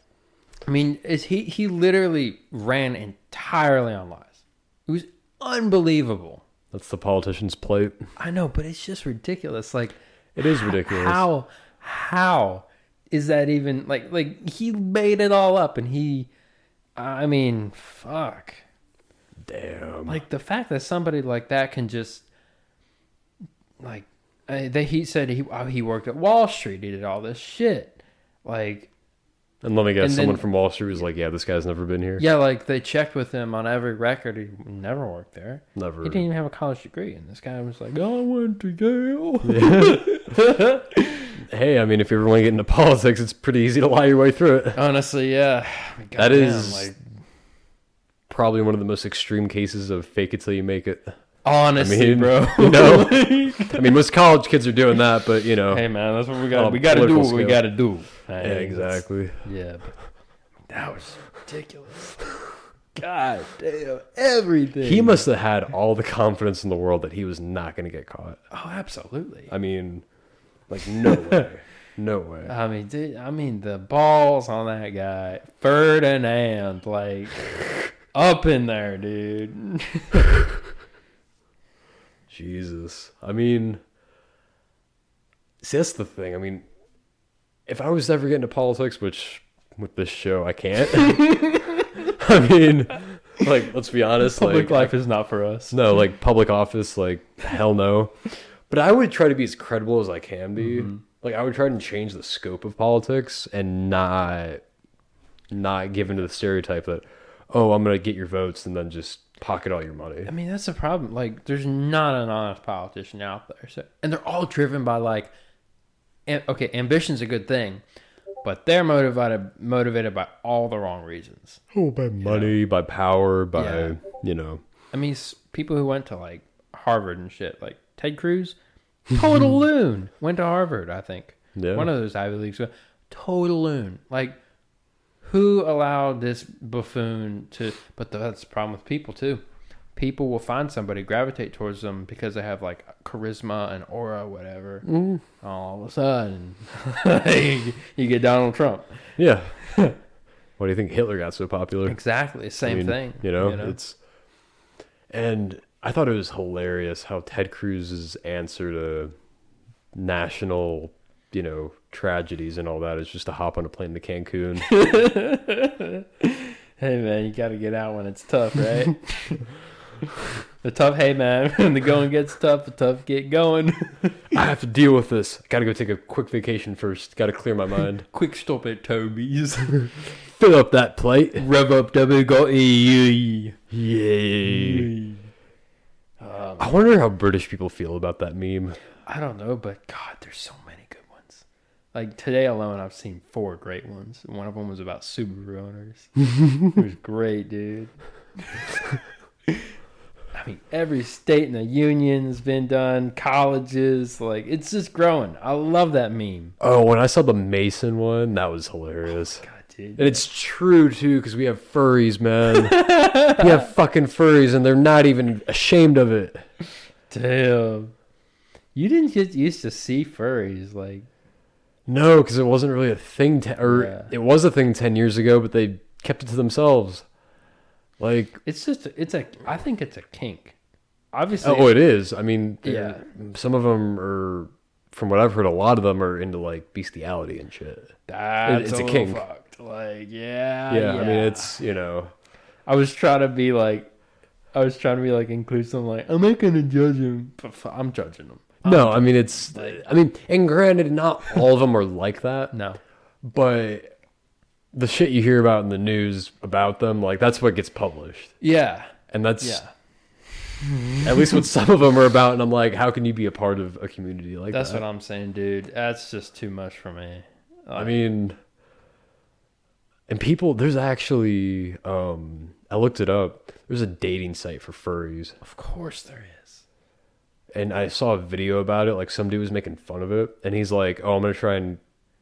Speaker 3: I mean, is he he literally ran entirely on lies. It was unbelievable.
Speaker 2: That's the politician's plate.
Speaker 3: I know, but it's just ridiculous. Like
Speaker 2: It is ridiculous.
Speaker 3: how how is that even like like he made it all up and he I mean, fuck.
Speaker 2: Damn.
Speaker 3: Like the fact that somebody like that can just like uh, they, he said he oh, he worked at Wall Street, he did all this shit. Like
Speaker 2: and let me guess,
Speaker 3: and
Speaker 2: someone
Speaker 3: then-
Speaker 2: from Wall Street was like, "Yeah, this guy's never been here.
Speaker 3: yeah, like they checked with him on every record. He never worked there.
Speaker 2: Never."
Speaker 3: He didn't even have a college degree, and this guy was like, "Oh, I went to Yale."
Speaker 2: Hey, I mean, if you ever want to get into politics, it's pretty easy to lie your way through it.
Speaker 3: Honestly, yeah.
Speaker 2: That
Speaker 3: Goddamn,
Speaker 2: is
Speaker 3: like
Speaker 2: probably one of the most extreme cases of fake it till you make it.
Speaker 3: Honestly,
Speaker 2: I mean,
Speaker 3: bro.
Speaker 2: you know, I mean, most college kids are doing that, but you know,
Speaker 3: hey man, that's what we got. We got to do what we got to do.
Speaker 2: yeah, exactly.
Speaker 3: Yeah, but that was ridiculous. God damn, everything.
Speaker 2: He must have had all the confidence in the world that he was not going to get caught.
Speaker 3: Oh, absolutely.
Speaker 2: I mean, like no way, no way.
Speaker 3: I mean, dude, I mean the balls on that guy, Ferdinand, like up in there, dude.
Speaker 2: Jesus. I mean, see, that's the thing. I mean, if I was ever getting into politics, which with this show I can't. I mean, like, let's be honest.
Speaker 3: Public
Speaker 2: like,
Speaker 3: life is not for us.
Speaker 2: No, like public office, like hell no. But I would try to be as credible as I can be. Mm-hmm. Like I would try to change the scope of politics and not not give into the stereotype that oh I'm gonna get your votes and then just pocket all your money.
Speaker 3: I mean, that's the problem. Like, there's not an honest politician out there, so, and they're all driven by like, am- okay, ambition's a good thing, but they're motivated motivated by all the wrong reasons.
Speaker 2: Oh, by money, by power, by
Speaker 3: Yeah.
Speaker 2: you know.
Speaker 3: I mean, people who went to like Harvard and shit, like Ted Cruz, total loon, went to Harvard, I think.
Speaker 2: Yeah.
Speaker 3: One of those Ivy Leagues, total loon. Like, who allowed this buffoon to? But that's the problem with people too. People will find somebody, gravitate towards them because they have like charisma and aura, whatever.
Speaker 2: Mm.
Speaker 3: All of a sudden, you, you get Donald Trump.
Speaker 2: Yeah. Why do you think Hitler got so popular?
Speaker 3: Exactly, same
Speaker 2: I mean,
Speaker 3: thing.
Speaker 2: You know, it's and I thought it was hilarious how Ted Cruz's answer to national, you know, tragedies and all that is just to hop on a plane to Cancun.
Speaker 3: Hey man, you got to get out when it's tough, right? the tough, hey man, when the going gets tough, the tough get going.
Speaker 2: I have to deal with this. Got to go take a quick vacation first. Got to clear my mind.
Speaker 3: Quick stop at Toby's.
Speaker 2: Fill up that plate.
Speaker 3: Rev up WGOE.
Speaker 2: Yay.
Speaker 3: Um,
Speaker 2: I wonder how British people feel about that meme.
Speaker 3: I don't know, but God, there's so many good ones. Like today alone, I've seen four great ones. One of them was about Subaru owners. it was great, dude. I mean, every state in the union has been done. Colleges, like it's just growing. I love that meme.
Speaker 2: Oh, when I saw the Mason one, that was hilarious.
Speaker 3: Oh, God, dude.
Speaker 2: And it's true too, because we have furries, man. we have fucking furries, and they're not even ashamed of it.
Speaker 3: Damn. You didn't get used to see furries, like
Speaker 2: No, because it wasn't really a thing, te- or
Speaker 3: Yeah.
Speaker 2: it was a thing ten years ago, but they kept it to themselves. Like,
Speaker 3: it's just it's a. I think it's a kink. Obviously,
Speaker 2: oh, it is. I mean,
Speaker 3: Yeah.
Speaker 2: Some of them are, from what I've heard, a lot of them are into like bestiality and shit.
Speaker 3: that's
Speaker 2: it's a
Speaker 3: little
Speaker 2: kink.
Speaker 3: fucked. Like, yeah,
Speaker 2: yeah, I mean it's you know
Speaker 3: I was trying to be like, I was trying to be like inclusive. I'm like, I'm not gonna judge him, but I'm judging him.
Speaker 2: No, I mean it's I mean and granted not all of them are like that,
Speaker 3: No,
Speaker 2: but the shit you hear about in the news about them like that's what gets published.
Speaker 3: yeah,
Speaker 2: And that's
Speaker 3: yeah.
Speaker 2: at least what some of them are about and I'm like how can you be a part of a community like that?
Speaker 3: That's
Speaker 2: that?
Speaker 3: what I'm saying, dude. That's just too much for me.
Speaker 2: I mean, and people, there's actually, um, I looked it up. There's a dating site for furries,
Speaker 3: of course there is.
Speaker 2: And I saw a video about it. Like some dude was making fun of it, and he's like, "Oh, I'm gonna try and,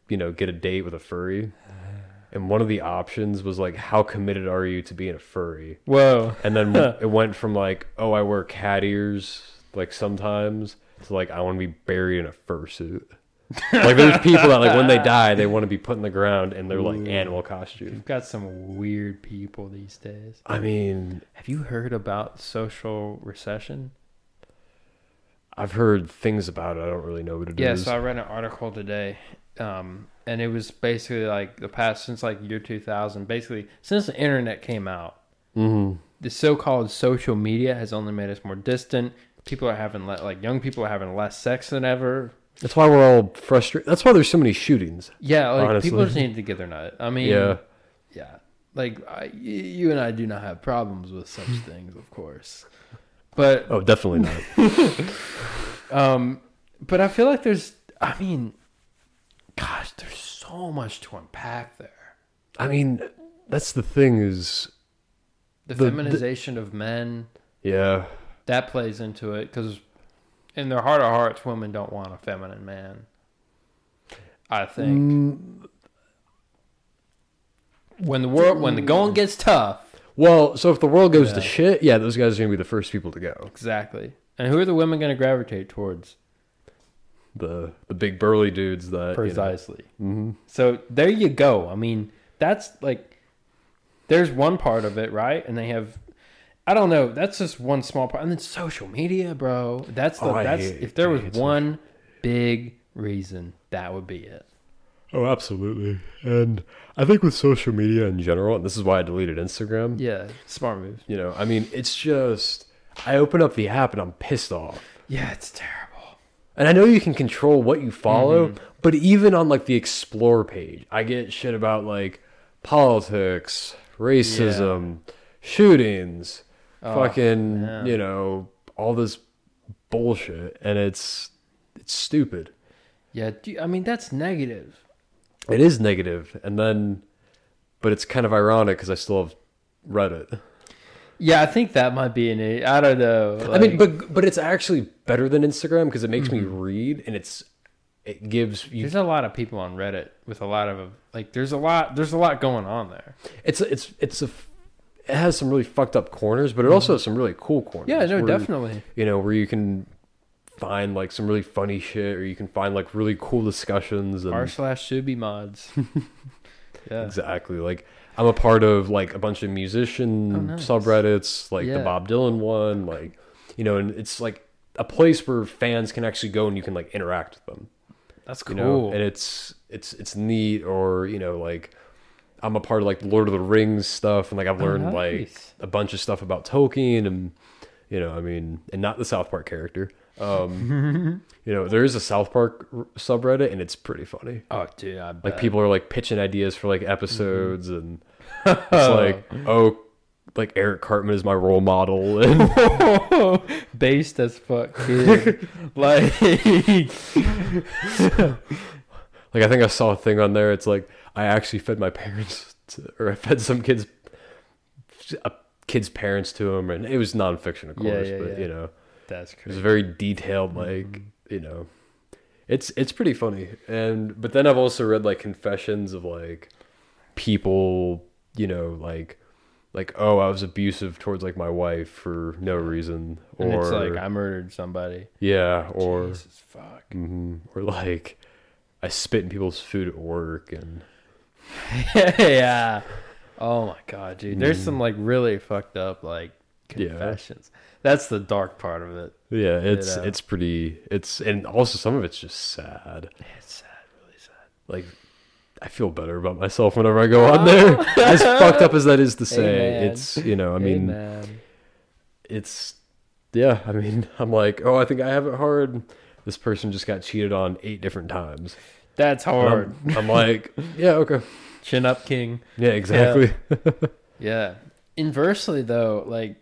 Speaker 2: you know, get a date with a furry." And one of the options was like, "How committed are you to being a furry?"
Speaker 3: Whoa.
Speaker 2: And then it went from like, "Oh, I wear cat ears like sometimes," to like, "I want to be buried in a fursuit." like there's people that like when they die they want to be put in the ground in their like animal costume.
Speaker 3: We've got some weird people these days.
Speaker 2: I mean,
Speaker 3: Have you heard about social recession?
Speaker 2: I've heard things about it. I don't really know what it is.
Speaker 3: Yeah, so I read an article today, um, and it was basically like the past since like year 2000, basically since the internet came out,
Speaker 2: Mhm.
Speaker 3: the so-called social media has only made us more distant. People are having le- like young people are having less sex than ever.
Speaker 2: That's why we're all frustrated. That's why there's so many shootings.
Speaker 3: Yeah, like
Speaker 2: Honestly.
Speaker 3: people just need to get their nut. I mean,
Speaker 2: Yeah.
Speaker 3: yeah. Like I, you and I do not have problems with such things, of course, but
Speaker 2: Oh, definitely not.
Speaker 3: Um, but I feel like there's, I mean, gosh, there's so much to unpack there.
Speaker 2: I mean, that's the thing is,
Speaker 3: The,
Speaker 2: The- the-
Speaker 3: feminization of men
Speaker 2: yeah,
Speaker 3: that plays into it because in their heart of hearts, women don't want a feminine man. I think
Speaker 2: Mm,
Speaker 3: when the world, when the going gets tough,
Speaker 2: well, so if the world goes
Speaker 3: Yeah.
Speaker 2: to shit, yeah, those guys are gonna be the first people to go.
Speaker 3: exactly. And who are the women going to gravitate towards?
Speaker 2: The the big burly dudes that. You
Speaker 3: Precisely.
Speaker 2: know, Mhm.
Speaker 3: So there you go. I mean, that's like, there's one part of it, right? And they have, I don't know, that's just one small part. And then social media, bro. That's the
Speaker 2: Oh,
Speaker 3: that's
Speaker 2: hate-
Speaker 3: if there was one big reason, that would be it.
Speaker 2: Oh, absolutely. And I think with social media in general, and this is why I deleted Instagram.
Speaker 3: Yeah, smart move.
Speaker 2: You know, I mean, it's just I open up the app and I'm pissed off.
Speaker 3: Yeah, it's terrible.
Speaker 2: And I know you can control what you follow,
Speaker 3: Mm-hmm.
Speaker 2: but even on like the explore page, I get shit about like politics, racism, shootings,
Speaker 3: Oh,
Speaker 2: fucking,
Speaker 3: man.
Speaker 2: you know, all this bullshit and it's it's stupid.
Speaker 3: Yeah, do, I mean that's negative.
Speaker 2: It is negative and then but it's kind of ironic cuz I still have Reddit.
Speaker 3: Yeah, I think that might be an. I don't know.
Speaker 2: I mean, but but it's actually better than Instagram because it makes me mm-hmm. read and it's it gives you
Speaker 3: there's a lot of people on Reddit with a lot of like. There's a lot. There's a lot going on there.
Speaker 2: it's it's it's a it has some really fucked up corners, but it also mm-hmm. has some really cool corners.
Speaker 3: Yeah, no,
Speaker 2: where,
Speaker 3: definitely.
Speaker 2: You know where you can find like some really funny shit, or you can find like really cool discussions. And
Speaker 3: R slash Subi mods. yeah.
Speaker 2: exactly like I'm a part of like a bunch of musician
Speaker 3: Oh, nice.
Speaker 2: subreddits, like the Bob Dylan one, like you know, and it's like a place where fans can actually go and you can like interact with them.
Speaker 3: That's
Speaker 2: you
Speaker 3: cool.
Speaker 2: know and it's it's it's neat or you know like i'm a part of like lord of the rings stuff and like i've
Speaker 3: Oh,
Speaker 2: learned like a bunch of stuff about tolkien and you know i mean and not the south park character um you know there is a south park subreddit and it's pretty funny
Speaker 3: Oh, dude, I bet.
Speaker 2: like people are like pitching ideas for like episodes and it's like oh like eric cartman is my role model and
Speaker 3: based as fuck, kid. like,
Speaker 2: Like I think I saw a thing on there. It's like I actually fed my parents, to, or I fed some kids, a kid's parents to him, and it was nonfiction, of
Speaker 3: Yeah,
Speaker 2: course.
Speaker 3: yeah,
Speaker 2: but
Speaker 3: yeah.
Speaker 2: you know,
Speaker 3: that's
Speaker 2: it was very detailed. Like you know, it's it's pretty funny. And but then I've also read like confessions of like people, you know, like like oh I was abusive towards like my wife for no reason, or
Speaker 3: And it's like I murdered somebody.
Speaker 2: yeah, or
Speaker 3: Jesus fuck.
Speaker 2: mhm, or like I spit in people's food at work and.
Speaker 3: yeah. Oh my god, dude. There's
Speaker 2: Mm.
Speaker 3: some like really fucked up like
Speaker 2: Yeah.
Speaker 3: That's the dark part of it.
Speaker 2: Yeah, it's
Speaker 3: know?
Speaker 2: it's pretty it's and also some of it's just sad.
Speaker 3: It's sad, really sad.
Speaker 2: Like I feel better about myself whenever I go on oh. there. as fucked up as that is to say,
Speaker 3: Amen.
Speaker 2: it's you know, I mean,
Speaker 3: Amen.
Speaker 2: it's yeah. I mean, I'm like, oh, I think I have it hard. This person just got cheated on eight different times.
Speaker 3: that's hard.
Speaker 2: I'm, I'm like, yeah, okay,
Speaker 3: Chin up, king.
Speaker 2: yeah, exactly.
Speaker 3: Yeah. Inversely, though, like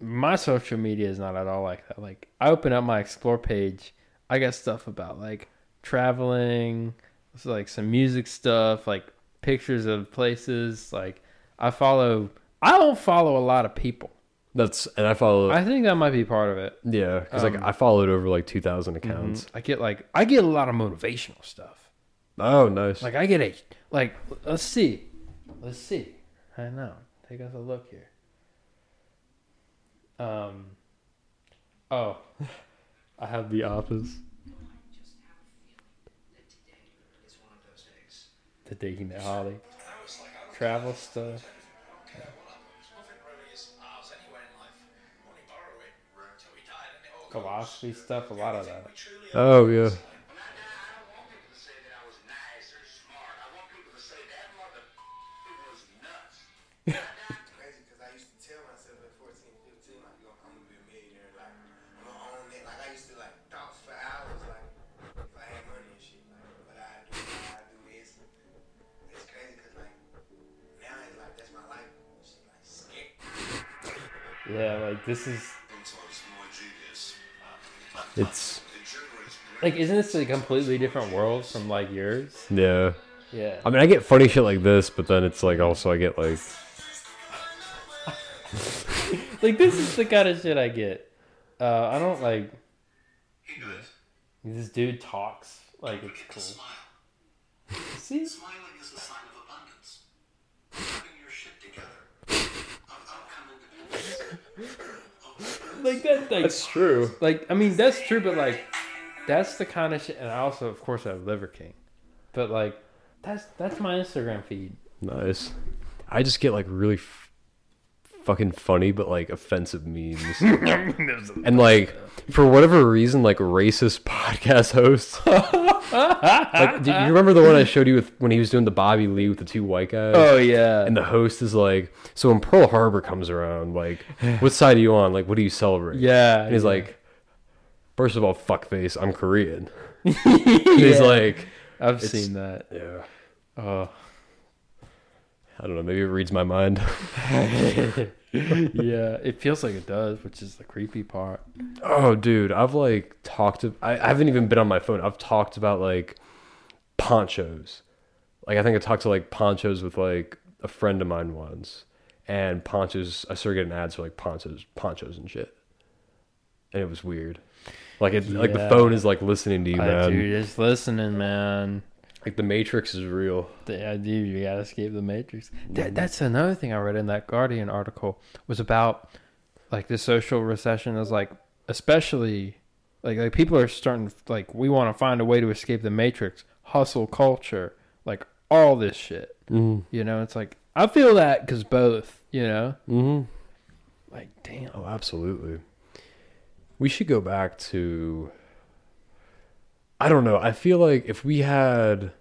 Speaker 3: my social media is not at all like that. Like I open up my explore page, I got stuff about like traveling, so, like some music stuff, like pictures of places. Like I follow. I don't follow a lot of people.
Speaker 2: That's and I follow.
Speaker 3: I think that might be part of it.
Speaker 2: yeah, because like
Speaker 3: um,
Speaker 2: I followed over like two thousand accounts.
Speaker 3: I get like I get a lot of motivational stuff.
Speaker 2: Oh, nice.
Speaker 3: Like I get a like let's see. Let's see. I know. Take us a look here. Um Oh. I have the office. The dating that Holly. Travel stuff. Philosophy stuff, a lot of that.
Speaker 2: oh yeah.
Speaker 3: Yeah, like this is
Speaker 2: It's
Speaker 3: like isn't this a completely different world from like yours?
Speaker 2: yeah.
Speaker 3: Yeah.
Speaker 2: I mean, I get funny shit like this, but then it's like also I get like
Speaker 3: like this is the kind of shit I get. Uh, I don't like. This dude talks like it's cool. See,
Speaker 4: Smiling is a sign of abundance. Having your shit together. Of outcome independence.
Speaker 3: Like that. Like, that's
Speaker 2: true.
Speaker 3: like I mean that's true, but like that's the kind of shit. And I also, of course, I have Liver King, but like that's that's my Instagram feed.
Speaker 2: Nice. I just get like really f- fucking funny but like offensive memes. and like for whatever reason like racist podcast hosts. like do you remember the one I showed you with when he was doing the Bobby Lee with the two white guys?
Speaker 3: Oh yeah,
Speaker 2: And the host is like, so when Pearl Harbor comes around, like, what side are you on? Like, what do you celebrate?
Speaker 3: yeah.
Speaker 2: And he's like, first of all, fuckface, I'm Korean. He's like,
Speaker 3: I've seen that.
Speaker 2: yeah,
Speaker 3: Oh
Speaker 2: I don't know, maybe it reads my mind.
Speaker 3: yeah, it feels like it does, which is the creepy part.
Speaker 2: Oh, dude, I've like talked to. I, I haven't even been on my phone. I've talked about like ponchos. Like I think I talked to like ponchos with like a friend of mine once, and ponchos. I started getting ads for like ponchos, ponchos and shit, and it was weird. Like it, like the phone is like listening to you,
Speaker 3: I,
Speaker 2: man.
Speaker 3: dude, just listening, man.
Speaker 2: Like the Matrix is real.
Speaker 3: Yeah, dude, you gotta escape the matrix. That, that's another thing I read in that Guardian article was about like the social recession is like especially like like people are starting like we want to find a way to escape the matrix, hustle culture, like all this shit.
Speaker 2: Mm.
Speaker 3: You know, it's like I feel that because both. You know,
Speaker 2: hmm
Speaker 3: like damn.
Speaker 2: Oh, absolutely. We should go back to. I don't know. I feel like if we had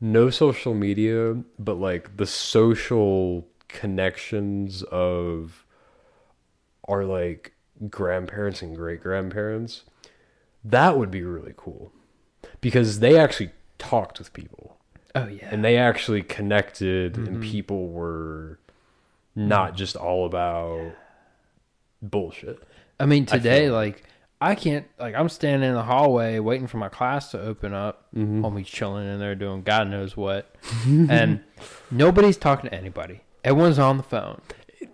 Speaker 2: no social media, but like the social connections of our like grandparents and great grandparents, that would be really cool because they actually talked with people
Speaker 3: Oh yeah.
Speaker 2: and they actually connected and
Speaker 3: Mhm.
Speaker 2: people were not just all about bullshit.
Speaker 3: I mean,
Speaker 2: I
Speaker 3: today,
Speaker 2: feel-
Speaker 3: like, I can't, like, I'm standing in the hallway waiting for my class to open up.
Speaker 2: Mhm.
Speaker 3: Homie's chilling in there doing God knows what. and nobody's talking to anybody. Everyone's on the phone.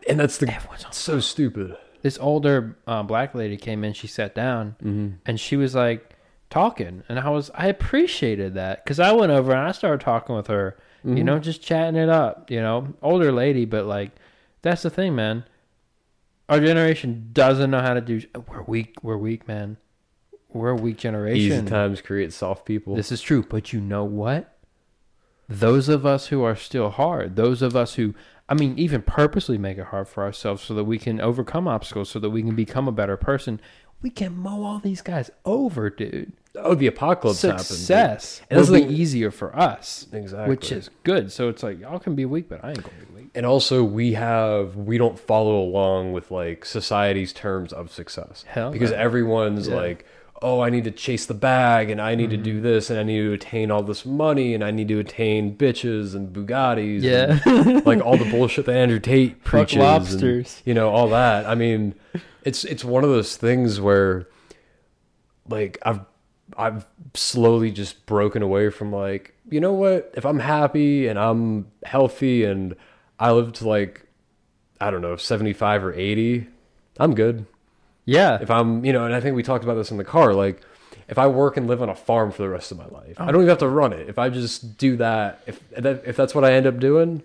Speaker 2: And that's the
Speaker 3: Everyone's on.
Speaker 2: so stupid.
Speaker 3: This older uh, black lady came in, she sat down,
Speaker 2: Mm-hmm.
Speaker 3: and she was like talking. And I was, I appreciated that because I went over and I started talking with her,
Speaker 2: Mm-hmm.
Speaker 3: you know, just chatting it up, you know, older lady, but like, that's the thing, man. Our generation doesn't know how to do. We're weak. We're weak, man. We're a weak generation.
Speaker 2: Easy times create soft people.
Speaker 3: This is true, but you know what? Those of us who are still hard, those of us who, I mean, even purposely make it hard for ourselves so that we can overcome obstacles, so that we can become a better person, we can mow all these guys over, dude.
Speaker 2: oh, the apocalypse happened.
Speaker 3: success
Speaker 2: And that's
Speaker 3: will be easier for us,
Speaker 2: Exactly.
Speaker 3: which is good. So it's like y'all can be weak, but I ain't gonna be weak.
Speaker 2: And also we have we don't follow along with like society's terms of success
Speaker 3: Hell
Speaker 2: because
Speaker 3: no.
Speaker 2: everyone's
Speaker 3: Yeah. Mm-hmm.
Speaker 2: like oh i need to chase the bag and i need to do this and i need to attain all this money and i need to attain bitches and bugattis
Speaker 3: Yeah.
Speaker 2: and, like all the bullshit that andrew tate
Speaker 3: Fuck
Speaker 2: preaches and,
Speaker 3: lobsters.
Speaker 2: you know all that i mean it's it's one of those things where like I've I've slowly just broken away from like, you know what? If I'm happy and I'm healthy and I live to like I don't know, 75 or 80, I'm good.
Speaker 3: Yeah,
Speaker 2: If I'm, you know, and I think we talked about this in the car like if I work and live on a farm for the rest of my life, I oh. don't even have to run it. If I just do that, if if that's what I end up doing,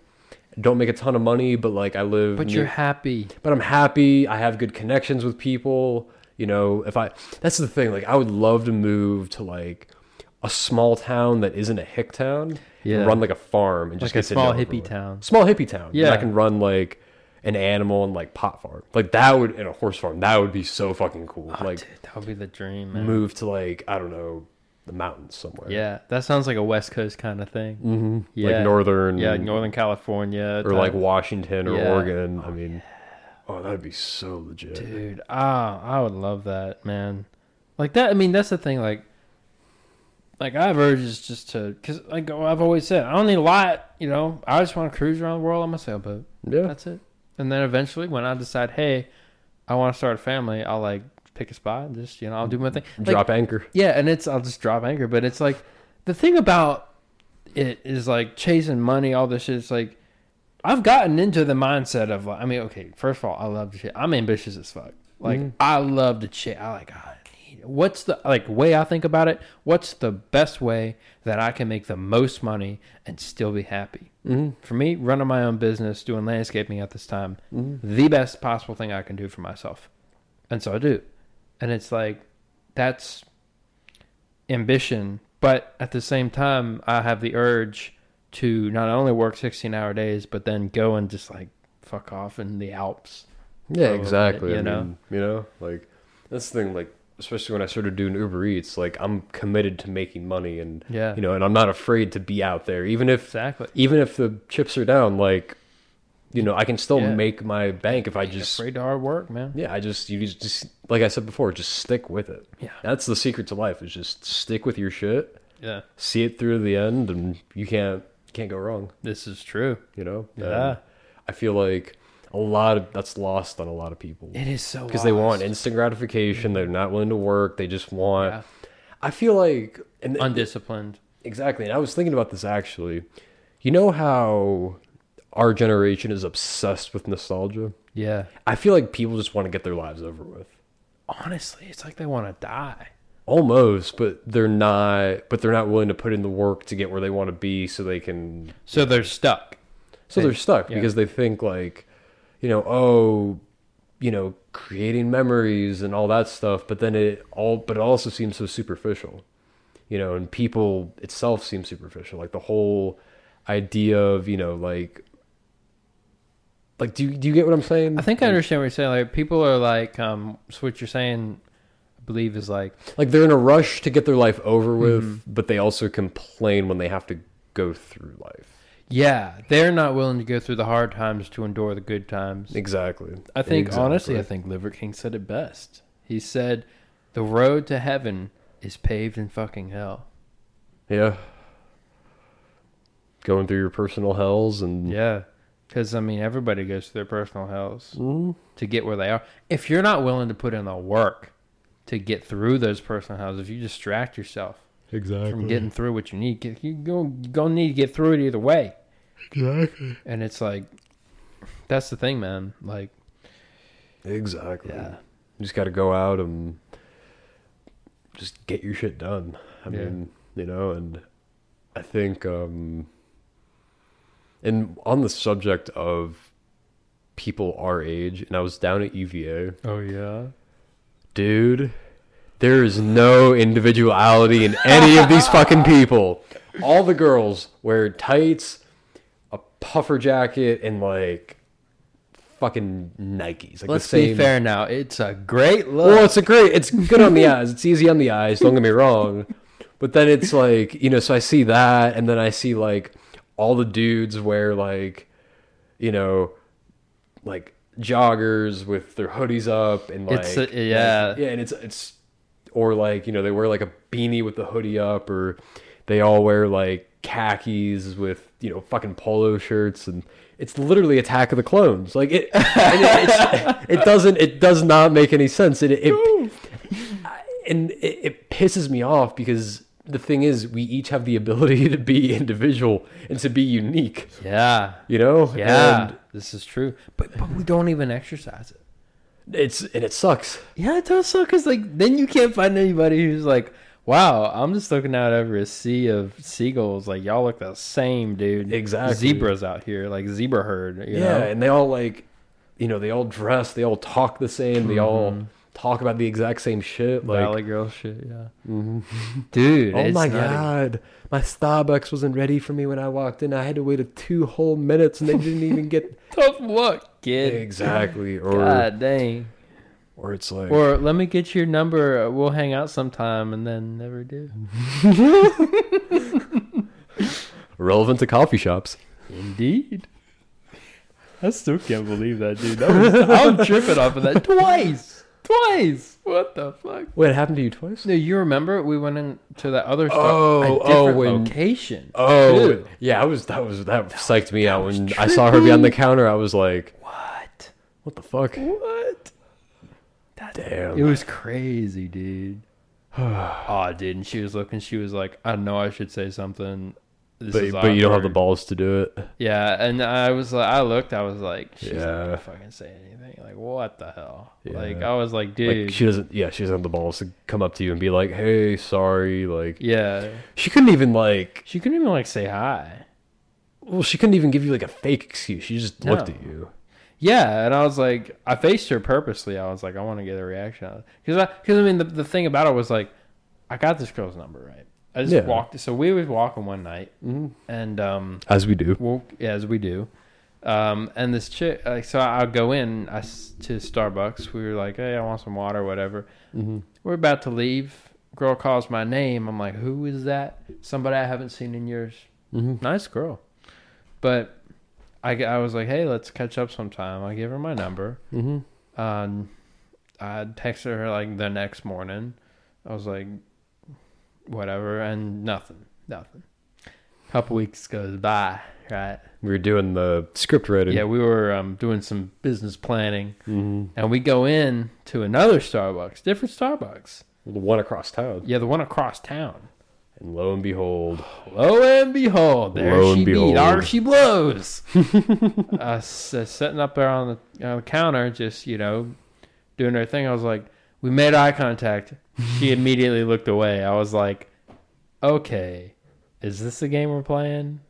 Speaker 2: don't make a ton of money, but like I live
Speaker 3: but
Speaker 2: near-
Speaker 3: you're happy.
Speaker 2: but I'm happy. I have good connections with people. You know, if I that's the thing. Like, I would love to move to like a small town that isn't a hick town.
Speaker 3: Yeah.
Speaker 2: and run like a farm and just
Speaker 3: Like a
Speaker 2: get to
Speaker 3: small hippie town.
Speaker 2: Small hippie town. Yeah,
Speaker 3: Yeah.
Speaker 2: I can run like an animal and like pot farm. Like that would in a horse farm. That would be so fucking cool.
Speaker 3: Oh,
Speaker 2: like
Speaker 3: dude, that would be the dream, man.
Speaker 2: move to like I don't know the mountains somewhere.
Speaker 3: Yeah, that sounds like a West Coast kind of thing.
Speaker 2: hmm
Speaker 3: Yeah.
Speaker 2: like northern.
Speaker 3: Yeah, Northern California
Speaker 2: or
Speaker 3: type-
Speaker 2: like Washington or
Speaker 3: Yeah.
Speaker 2: Oregon. I mean, oh, that'd be so legit.
Speaker 3: Dude, ah, I would love that, man. Like that. I mean, that's the thing. Like, like I have urges just to, because like I've always said, I don't need a lot. You know, I just want to cruise around the world on my sailboat.
Speaker 2: Yeah,
Speaker 3: That's it. And then eventually, when I decide, hey, I want to start a family, I'll like pick a spot and just, you know, I'll do my thing. Like,
Speaker 2: drop anchor.
Speaker 3: Yeah, and it's I'll just drop anchor. But it's like the thing about it is like chasing money, all this shit. It's like I've gotten into the mindset of like I mean, okay, first of all, I love to shit. I'm ambitious as fuck. Like
Speaker 2: Mhm.
Speaker 3: I love to shit. I like I need what's the like way I think about it, what's the best way that I can make the most money and still be happy?
Speaker 2: hmm
Speaker 3: For me, running my own business, doing landscaping at this time,
Speaker 2: hmm
Speaker 3: the best possible thing I can do for myself. And so I do. And it's like that's ambition, but at the same time I have the urge to not only work 16-hour days but then go and just like fuck off in the Alps.
Speaker 2: Yeah,
Speaker 3: little bit,
Speaker 2: exactly.
Speaker 3: you
Speaker 2: I
Speaker 3: know?
Speaker 2: mean, you know, like that's the thing. Like, especially when I started doing Uber Eats, like I'm committed to making money, and
Speaker 3: Yeah.
Speaker 2: you know, and I'm not afraid to be out there, even if
Speaker 3: Exactly.
Speaker 2: even if the chips are down. Like, you know, I can still
Speaker 3: Yeah.
Speaker 2: make my bank if I just
Speaker 3: Afraid to hard work, man.
Speaker 2: yeah, I just you just, just like I said before, just stick with it.
Speaker 3: Yeah.
Speaker 2: That's the secret to life is just stick with your shit,
Speaker 3: Yeah.
Speaker 2: see it through to the end, and you can't can't go wrong.
Speaker 3: This is true.
Speaker 2: You know.
Speaker 3: Yeah.
Speaker 2: And I feel like a lot of that's lost on a lot of people
Speaker 3: It is so
Speaker 2: because they want instant gratification. They're not willing to work. They just want.
Speaker 3: Yeah.
Speaker 2: I feel like and
Speaker 3: undisciplined.
Speaker 2: exactly. And I was thinking about this actually. You know how our generation is obsessed with nostalgia.
Speaker 3: Yeah.
Speaker 2: I feel like people just want to get their lives over with.
Speaker 3: Honestly, it's like they want to die.
Speaker 2: Almost, but they're not. But they're not willing to put in the work to get where they want to be, so they can.
Speaker 3: So they're stuck.
Speaker 2: So
Speaker 3: They-
Speaker 2: they're stuck
Speaker 3: yeah.
Speaker 2: because they think like, you know, oh, you know, creating memories and all that stuff. But then it all, but it also seems so superficial, you know, and people itself seems superficial. Like the whole idea of you know, like, like do you, do you get what I'm saying?
Speaker 3: I think I understand what you're saying. Like people are like, um, so what you're saying, I believe, is like,
Speaker 2: like they're in a rush to get their life over with,
Speaker 3: Mm-hmm.
Speaker 2: but they also complain when they have to go through life.
Speaker 3: Yeah, they're not willing to go through the hard times to endure the good times.
Speaker 2: Exactly.
Speaker 3: I think honestly, I think Liver King said it best. He said, "The road to heaven is paved in fucking hell."
Speaker 2: Yeah. Going through your personal hells and
Speaker 3: Yeah, because I mean, everybody goes through their personal hells
Speaker 2: Mm,
Speaker 3: to get where they are. If you're not willing to put in the work to get through those personal hells, if you distract yourself
Speaker 2: exactly.
Speaker 3: from getting through what you need, you're gonna need to get through it either way.
Speaker 2: Exactly.
Speaker 3: And it's like, that's the thing, man. Like,
Speaker 2: Exactly.
Speaker 3: yeah,
Speaker 2: You just got to go out and just get your shit done. I
Speaker 3: Yeah.
Speaker 2: mean, you know, and I think, um, and on the subject of people our age, and I was down at UVA,
Speaker 3: oh yeah,
Speaker 2: dude, there is no individuality in any of these fucking people. All the girls wear tights, a puffer jacket, and like fucking Nikes. Like
Speaker 3: Let's
Speaker 2: the same.
Speaker 3: be fair now. It's a great look.
Speaker 2: Well, it's a great. It's good on the eyes. It's easy on the eyes. Don't get me wrong. But then it's like you know. So I see that, and then I see like all the dudes wear like, you know, like joggers with their hoodies up and like
Speaker 3: It's a- yeah.
Speaker 2: like- yeah, and it's it's or like you know they wear like a beanie with the hoodie up, or they all wear like khakis with you know fucking polo shirts and. It's literally Attack of the Clones. Like it, and it, it's, it doesn't. It does not make any sense. It, it and it, it pisses me off because the thing is we each have the ability to be individual and to be unique
Speaker 3: yeah.
Speaker 2: you know
Speaker 3: Yeah.
Speaker 2: and
Speaker 3: this is true. But but we don't even exercise it.
Speaker 2: It's and it sucks
Speaker 3: Yeah, it does suck because like then you can't find anybody who's like, wow, I'm just looking out over a sea of seagulls. Like y'all look the same, dude.
Speaker 2: Exactly.
Speaker 3: Zebras out here, like zebra herd. You
Speaker 2: yeah
Speaker 3: know?
Speaker 2: and they all like you know they all dress they all talk the same they all mm-hmm. Talk about the exact same shit like
Speaker 3: Valley girl shit. Yeah, dude.
Speaker 2: oh
Speaker 3: it's
Speaker 2: my
Speaker 3: nutty.
Speaker 2: god my starbucks wasn't ready for me when i walked in i had to wait a two whole minutes and they didn't even get
Speaker 3: tough luck, kid.
Speaker 2: exactly or
Speaker 3: God dang.
Speaker 2: or it's like
Speaker 3: Or let me get your number. uh, We'll hang out sometime, and then never do.
Speaker 2: relevant to coffee shops
Speaker 3: Indeed. I still can't believe that, dude. That was, I'm tripping off of that twice. Twice. What the fuck?
Speaker 2: Wait, it happened to you twice?
Speaker 3: No, you remember we went into that other store,
Speaker 2: Oh,
Speaker 3: a
Speaker 2: oh,
Speaker 3: different
Speaker 2: when-
Speaker 3: location.
Speaker 2: Oh,
Speaker 3: too.
Speaker 2: yeah, I was that was that psyched me out when I saw her behind the counter. I was like,
Speaker 3: what?
Speaker 2: "What the fuck?"
Speaker 3: What?
Speaker 2: Damn.
Speaker 3: It was crazy, dude. oh, dude, and she was looking. She was like, "I know I should say something." This
Speaker 2: but
Speaker 3: is
Speaker 2: but you don't have the balls to do it.
Speaker 3: Yeah, and I was like, I looked, I was like, she's not gonna fucking say anything. Like, what the hell? Like, I was like, dude,
Speaker 2: Like she doesn't. Yeah, she doesn't have the balls to come up to you and be like, "Hey, sorry." Like
Speaker 3: yeah.
Speaker 2: she couldn't even like.
Speaker 3: She couldn't even like say hi.
Speaker 2: Well, she couldn't even give you like a fake excuse. She just looked at you.
Speaker 3: Yeah, and I was like, I faced her purposely. I was like, I want to get a reaction out because I because I mean the the thing about it was like, I got this girl's number right. I just
Speaker 2: Yeah.
Speaker 3: walked. So we was walking one night,
Speaker 2: Mm-hmm.
Speaker 3: and um,
Speaker 2: As we do.
Speaker 3: well, yeah, as we do. Um, and this chick, like, so I'll go in I to Starbucks. We were like, hey, I want some water, whatever.
Speaker 2: Mm-hmm.
Speaker 3: We're about to leave. Girl calls my name. I'm like, who is that? Somebody I haven't seen in years.
Speaker 2: Mm-hmm.
Speaker 3: Nice girl. But I, I was like, hey, let's catch up sometime. I gave her my number.
Speaker 2: Mm-hmm.
Speaker 3: Um, I texted her like the next morning. I was like, whatever, and nothing, nothing. Couple weeks goes by, right?
Speaker 2: We were doing the script writing.
Speaker 3: Yeah, we were um, doing some business planning,
Speaker 2: Mm-hmm.
Speaker 3: and we go in to another Starbucks, different Starbucks.
Speaker 2: The one across town.
Speaker 3: Yeah, the one across town.
Speaker 2: And lo and behold,
Speaker 3: Lo and behold, there
Speaker 2: Lo
Speaker 3: she be. There she blows. uh, s- uh, sitting up there on the, on the counter, just you know, doing her thing. I was like, we made eye contact. She immediately looked away. I was like, okay, is this the game we're playing?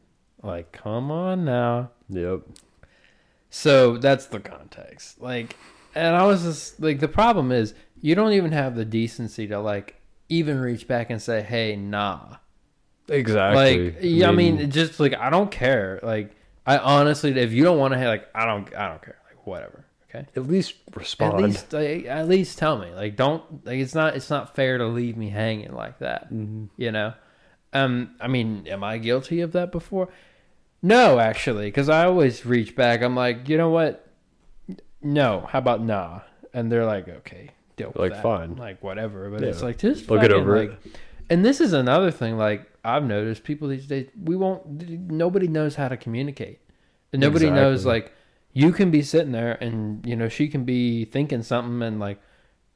Speaker 3: Like, come on now.
Speaker 2: yep.
Speaker 3: So that's the context. Like, and I was just like, the problem is you don't even have the decency to like even reach back and say, hey, nah.
Speaker 2: Exactly.
Speaker 3: Like, yeah, I mean, just like I don't care. Like, I honestly, if you don't want to, like, I don't, I don't care. Like, whatever. Okay.
Speaker 2: at least
Speaker 3: At
Speaker 2: respond.
Speaker 3: least, like, at least tell me. Like, don't like it's not, it's not fair to leave me hanging like that. You know. Um, I mean, am I guilty of that before? No, actually, because I always reach back. I'm like, you know what? No. How about nah? And they're like, okay, deal with
Speaker 2: Like,
Speaker 3: that.
Speaker 2: fine.
Speaker 3: Like whatever. But
Speaker 2: Yeah.
Speaker 3: it's like just
Speaker 2: They'll get over
Speaker 3: like,
Speaker 2: it.
Speaker 3: and this is another thing. Like I've noticed, people these days, we won't. Nobody knows how to communicate. And nobody knows like you can be sitting there, and you know she can be thinking something, and like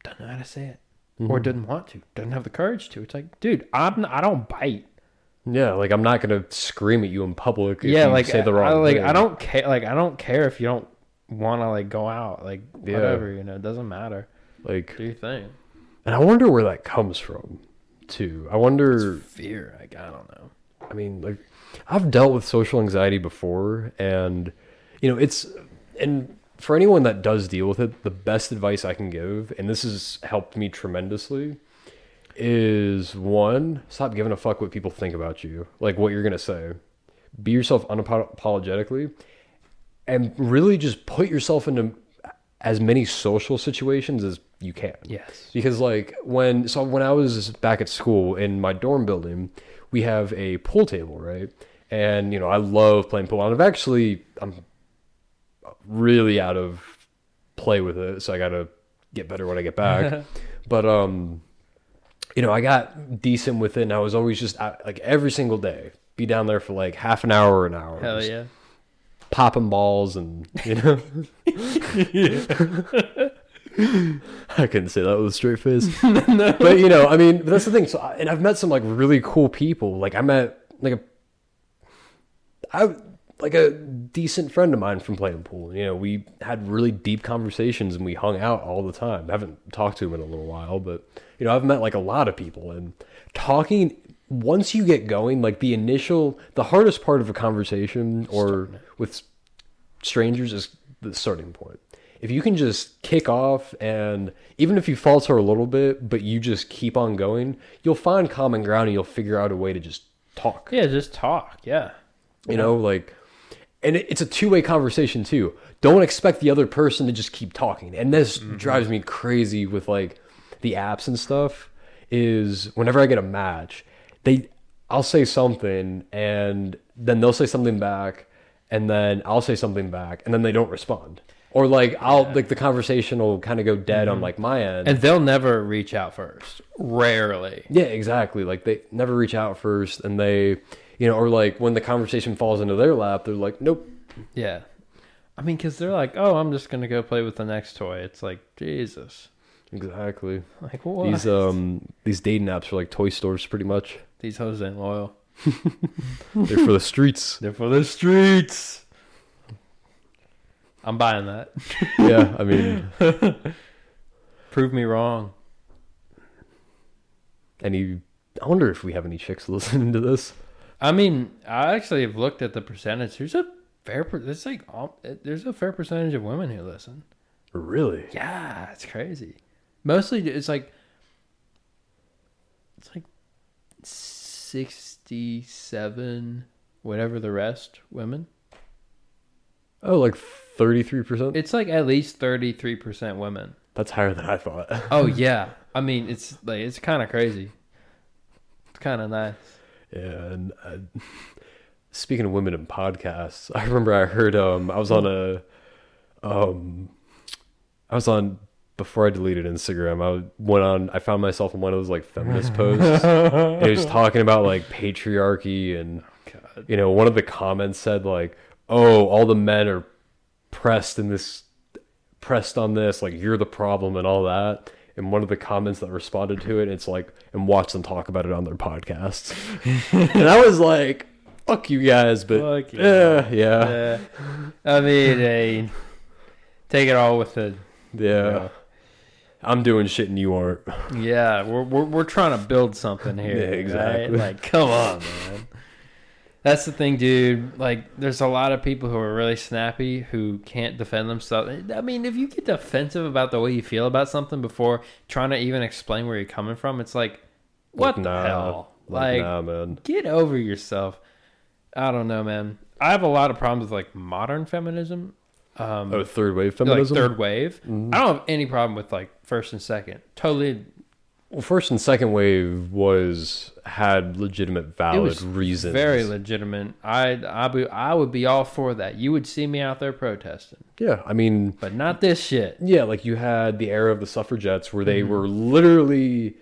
Speaker 3: doesn't know how to say it,
Speaker 2: Mm-hmm.
Speaker 3: or doesn't want to, doesn't have the courage to. It's like, dude, I'm I don't bite.
Speaker 2: Yeah, like I'm not gonna scream at you in public. If
Speaker 3: yeah,
Speaker 2: you
Speaker 3: like
Speaker 2: say the
Speaker 3: I,
Speaker 2: wrong.
Speaker 3: like
Speaker 2: thing.
Speaker 3: I don't care. Like I don't care if you don't want to like go out. Like
Speaker 2: Yeah.
Speaker 3: whatever, you know, it doesn't matter.
Speaker 2: like,
Speaker 3: Do your thing.
Speaker 2: and I wonder where that comes from, too. I wonder.
Speaker 3: Fear. Like I don't know.
Speaker 2: I mean, like, I've dealt with social anxiety before, and you know, it's and for anyone that does deal with it, the best advice I can give, and this has helped me tremendously, is one, stop giving a fuck what people think about you, like what you're gonna say. Be yourself unapologetically, and really just put yourself into as many social situations as you can.
Speaker 3: Yes.
Speaker 2: Because like when so when I was back at school in my dorm building, we have a pool table, right? And you know, I love playing pool. And I've actually I'm really out of play with it, so I got to get better when I get back. but um you know, I got decent with it and I was always just out, like every single day be down there for like half an hour or an hour.
Speaker 3: Hell yeah.
Speaker 2: Popping balls and you know I couldn't say that with a straight face. But you know, I mean, that's the thing. So, I- and I've met some like really cool people. Like I met like a, I like a decent friend of mine from playing pool. You know, we had really deep conversations and we hung out all the time. I haven't talked to him in a little while, but you know, I've met like a lot of people and talking. Once you get going, like the initial, the hardest part of a conversation or with strangers is the starting point. If you can just kick off and even if you falter a little bit, but you just keep on going, you'll find common ground and you'll figure out a way to just talk.
Speaker 3: Yeah, just talk. Yeah.
Speaker 2: You know, like, and it's a two way conversation too. Don't expect the other person to just keep talking. And this mm-hmm. drives me crazy with like the apps and stuff. Is whenever I get a match, they, I'll say something and then they'll say something back, and then I'll say something back, and then they don't respond. Or like I'll like the conversation will kind of go dead on mm-hmm. like my end.
Speaker 3: And they'll never reach out first. Rarely.
Speaker 2: Yeah, exactly. Like they never reach out first, and they, you know, or like when the conversation falls into their lap, they're like, "Nope."
Speaker 3: Yeah. I mean, because they're like, oh, I'm just going to go play with the next toy. It's like, Jesus.
Speaker 2: Exactly.
Speaker 3: Like, what?
Speaker 2: These um these dating apps are like toy stores, pretty much.
Speaker 3: These hoes ain't loyal.
Speaker 2: They're for the streets.
Speaker 3: They're for the streets. I'm buying that.
Speaker 2: Yeah, I mean,
Speaker 3: Prove me wrong.
Speaker 2: any. I wonder if we have any chicks listening to this.
Speaker 3: I mean, I actually have looked at the percentage. There's a fair, there's like, um, there's a fair percentage of women who listen.
Speaker 2: Really?
Speaker 3: Yeah, it's crazy. Mostly, it's like, it's like sixty-seven, whatever the rest women.
Speaker 2: Oh, like thirty three percent.
Speaker 3: It's like at least thirty-three percent women.
Speaker 2: That's higher than I thought.
Speaker 3: Oh yeah, I mean it's like it's kind of crazy. It's kind of nice.
Speaker 2: And uh, speaking of women in podcasts, I remember I heard um I was on a um I was on before I deleted Instagram. I went on. I found myself in one of those like feminist posts. and it was talking about like patriarchy, and
Speaker 3: God.
Speaker 2: you know, one of the comments said like, "Oh, all the men are pressed in this, pressed on this. Like you're the problem and all that." And one of the comments that responded to it, it's like, "And watch them talk about it on their podcasts." and I was like, "Fuck you guys," but
Speaker 3: you.
Speaker 2: yeah, yeah,
Speaker 3: Uh, I mean, hey, take it all with the
Speaker 2: yeah. I'm doing shit and you aren't.
Speaker 3: yeah. We're we're, we're trying to build something here.
Speaker 2: Yeah,
Speaker 3: right?
Speaker 2: exactly.
Speaker 3: Like, come on, man. That's the thing, dude. Like, there's a lot of people who are really snappy who can't defend themselves. I mean, if you get defensive about the way you feel about something before trying to even explain where you're coming from, it's like, what
Speaker 2: Like,
Speaker 3: the
Speaker 2: nah,
Speaker 3: hell?
Speaker 2: Like,
Speaker 3: Like,
Speaker 2: nah, man.
Speaker 3: get over yourself. I don't know, man. I have a lot of problems with like modern feminism. Um,
Speaker 2: Oh, third wave
Speaker 3: like
Speaker 2: feminism.
Speaker 3: third wave. I don't have any problem with like first and second. Totally,
Speaker 2: Well, first and second wave was had legitimate,
Speaker 3: it
Speaker 2: valid
Speaker 3: was
Speaker 2: reasons.
Speaker 3: very legitimate. I I be, I would be all for that. You would see me out there protesting,
Speaker 2: yeah, I mean,
Speaker 3: but not this shit.
Speaker 2: yeah, like you had the era of the suffragettes where they mm-hmm. were literally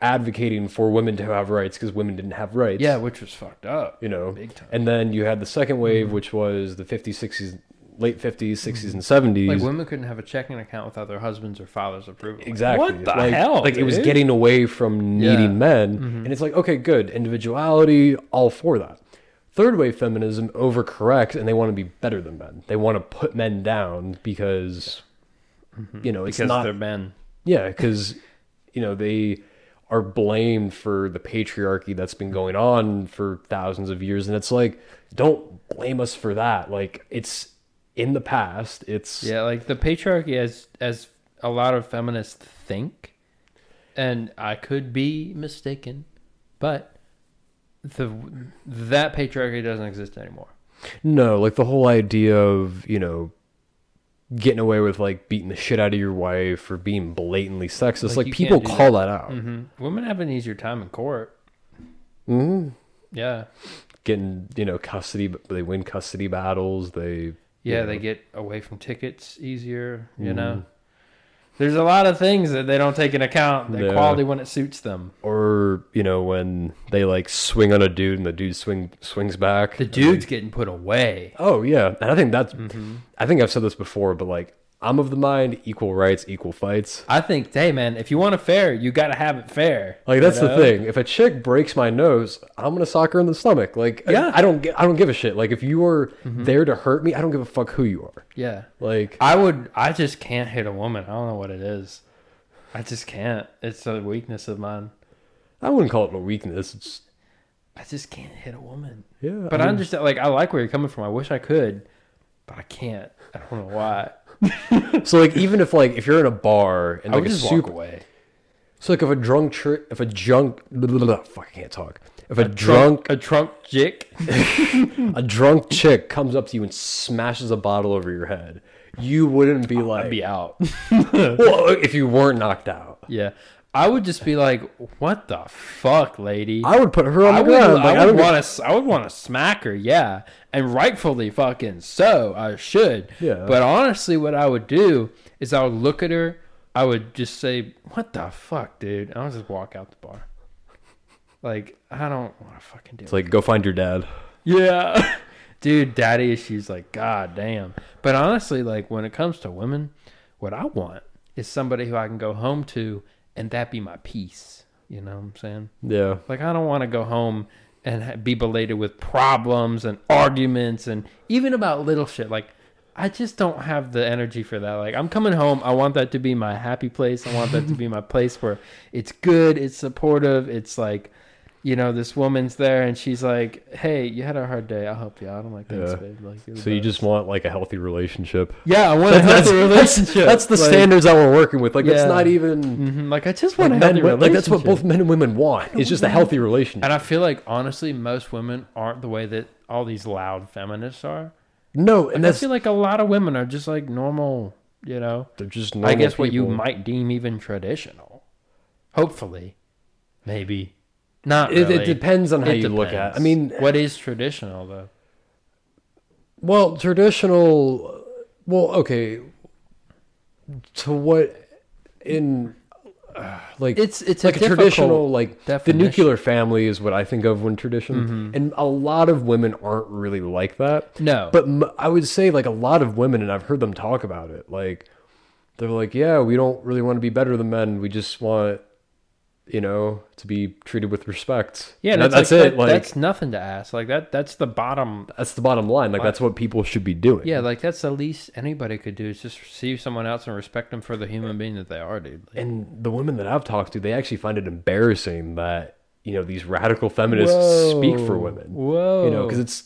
Speaker 2: advocating for women to have rights because women didn't have rights.
Speaker 3: Yeah, which was fucked up.
Speaker 2: you know.
Speaker 3: big time.
Speaker 2: And then you had the second wave, mm-hmm. which was the 50s, 60s, late 50s, 60s, and 70s.
Speaker 3: Like women couldn't have a checking account without their husband's or father's approval. Like,
Speaker 2: Exactly.
Speaker 3: What the
Speaker 2: like,
Speaker 3: hell?
Speaker 2: Like it was getting away from needing
Speaker 3: Yeah.
Speaker 2: men,
Speaker 3: Mhm.
Speaker 2: and it's like, okay, good, individuality, all for that. Third wave feminism overcorrects, and they want to be better than men. They want to put men down because, you know, it's
Speaker 3: because
Speaker 2: not.
Speaker 3: they're men.
Speaker 2: Yeah, because you know they are blamed for the patriarchy that's been going on for thousands of years, and it's like, don't blame us for that. Like it's in the past. It's
Speaker 3: Yeah, like the patriarchy as as a lot of feminists think, and I could be mistaken, but the that patriarchy doesn't exist anymore.
Speaker 2: No, like the whole idea of, you know, getting away with like beating the shit out of your wife or being blatantly sexist.
Speaker 3: Like,
Speaker 2: Like, people call that, out.
Speaker 3: hmm Women have an easier time in court.
Speaker 2: hmm
Speaker 3: Yeah.
Speaker 2: Getting, you know, custody, they win custody battles. They,
Speaker 3: Yeah,
Speaker 2: Yeah.
Speaker 3: they get away from tickets easier, you
Speaker 2: Mhm.
Speaker 3: know. There's a lot of things that they don't take into account. The quality when it suits them.
Speaker 2: or, you know, when they like swing on a dude and the dude swing swings back.
Speaker 3: The dude's getting put away.
Speaker 2: Oh yeah, and I think that's.
Speaker 3: Mm-hmm.
Speaker 2: I think I've said this before, but like I'm of the mind, equal rights, equal fights.
Speaker 3: I think, hey man, if you want it fair, you got to have it fair.
Speaker 2: Like that's
Speaker 3: you
Speaker 2: the thing. If a chick breaks my nose, I'm gonna sock her in the stomach. Like
Speaker 3: Yeah.
Speaker 2: I, I don't. I don't give a shit. Like if you are
Speaker 3: Mm-hmm.
Speaker 2: there to hurt me, I don't give a fuck who you are.
Speaker 3: Yeah,
Speaker 2: Like
Speaker 3: I would. I just can't hit a woman. I don't know what it is. I just can't. It's a weakness of mine.
Speaker 2: I wouldn't call it a weakness. It's
Speaker 3: I just can't hit a woman.
Speaker 2: yeah.
Speaker 3: But I,
Speaker 2: mean,
Speaker 3: understand. Like I like where you're coming from. I wish I could, but I can't. I don't know why.
Speaker 2: So like even if like if you're in a bar and
Speaker 3: I
Speaker 2: like a
Speaker 3: just
Speaker 2: super
Speaker 3: walk away.
Speaker 2: so like if a drunk tri- if a drunk blah, blah, blah, fuck I can't talk. If a, drunk
Speaker 3: a drunk chick.
Speaker 2: a drunk chick comes up to you and smashes a bottle over your head, you wouldn't be like
Speaker 3: I'd be out.
Speaker 2: well, if you weren't knocked out.
Speaker 3: yeah, I would just be like, "What the fuck, lady?"
Speaker 2: I would put her on the
Speaker 3: I would,
Speaker 2: ground. Like,
Speaker 3: I
Speaker 2: I
Speaker 3: would want to. I would want to smack her, yeah, and rightfully fucking so. I should.
Speaker 2: Yeah.
Speaker 3: But honestly, what I would do is I would look at her. I would just say, "What the fuck, dude?" And I would just walk out the bar. Like I don't want to fucking do
Speaker 2: It's
Speaker 3: it.
Speaker 2: like go find your dad.
Speaker 3: Yeah. Dude, daddy issues like god damn. But honestly, like when it comes to women, what I want is somebody who I can go home to and that be my peace. You know what I'm saying?
Speaker 2: Yeah.
Speaker 3: Like I don't want to go home and be belated with problems and arguments and even about little shit. Like I just don't have the energy for that. Like I'm coming home, I want that to be my happy place. I want that to be my place where it's good, it's supportive, it's like you know, this woman's there and she's like, "Hey, you had a hard day. I'll help you out." I'm like, "Thanks,
Speaker 2: Yeah.
Speaker 3: babe." Like, you're the
Speaker 2: So you just want like a healthy relationship.
Speaker 3: yeah, I want a
Speaker 2: That's-
Speaker 3: healthy
Speaker 2: that's-
Speaker 3: relationship.
Speaker 2: That's the
Speaker 3: Like,
Speaker 2: standards that we're working with. Like it's not even
Speaker 3: mhm, Like I just
Speaker 2: like,
Speaker 3: want a
Speaker 2: men,
Speaker 3: healthy
Speaker 2: like that's what both men and women want. It's just a healthy relationship.
Speaker 3: And I feel like honestly, most women aren't the way that all these loud feminists are.
Speaker 2: No, and
Speaker 3: I
Speaker 2: that's
Speaker 3: feel like a lot of women are just like normal, you know.
Speaker 2: they're just.
Speaker 3: Normal I
Speaker 2: normal
Speaker 3: guess what you might deem even traditional. Hopefully, maybe not.
Speaker 2: It,
Speaker 3: Really.
Speaker 2: it depends on how
Speaker 3: It
Speaker 2: you look at. I
Speaker 3: depends.
Speaker 2: mean,
Speaker 3: what is traditional though?
Speaker 2: well, traditional. Well, okay. To what in uh, like
Speaker 3: It's it's
Speaker 2: like
Speaker 3: a, difficult-
Speaker 2: traditional like the nuclear family is what I think of when tradition,
Speaker 3: Mm-hmm.
Speaker 2: and a lot of women aren't really like that.
Speaker 3: No,
Speaker 2: But m- I would say like a lot of women, and I've heard them talk about it. Like they're like, yeah, we don't really want to be better than men. We just want, you know, to be treated with respect.
Speaker 3: yeah, that's,
Speaker 2: that's
Speaker 3: like,
Speaker 2: it.
Speaker 3: that-
Speaker 2: like
Speaker 3: that's nothing to ask. Like that. That's the bottom.
Speaker 2: that's the bottom line. Like that's what people should be doing.
Speaker 3: Yeah, like that's the least anybody could do is just see someone else and respect them for the human being that they are, dude. Like,
Speaker 2: And the women that I've talked to, they actually find it embarrassing that you know these radical feminists speak for women.
Speaker 3: Whoa,
Speaker 2: You know, because it's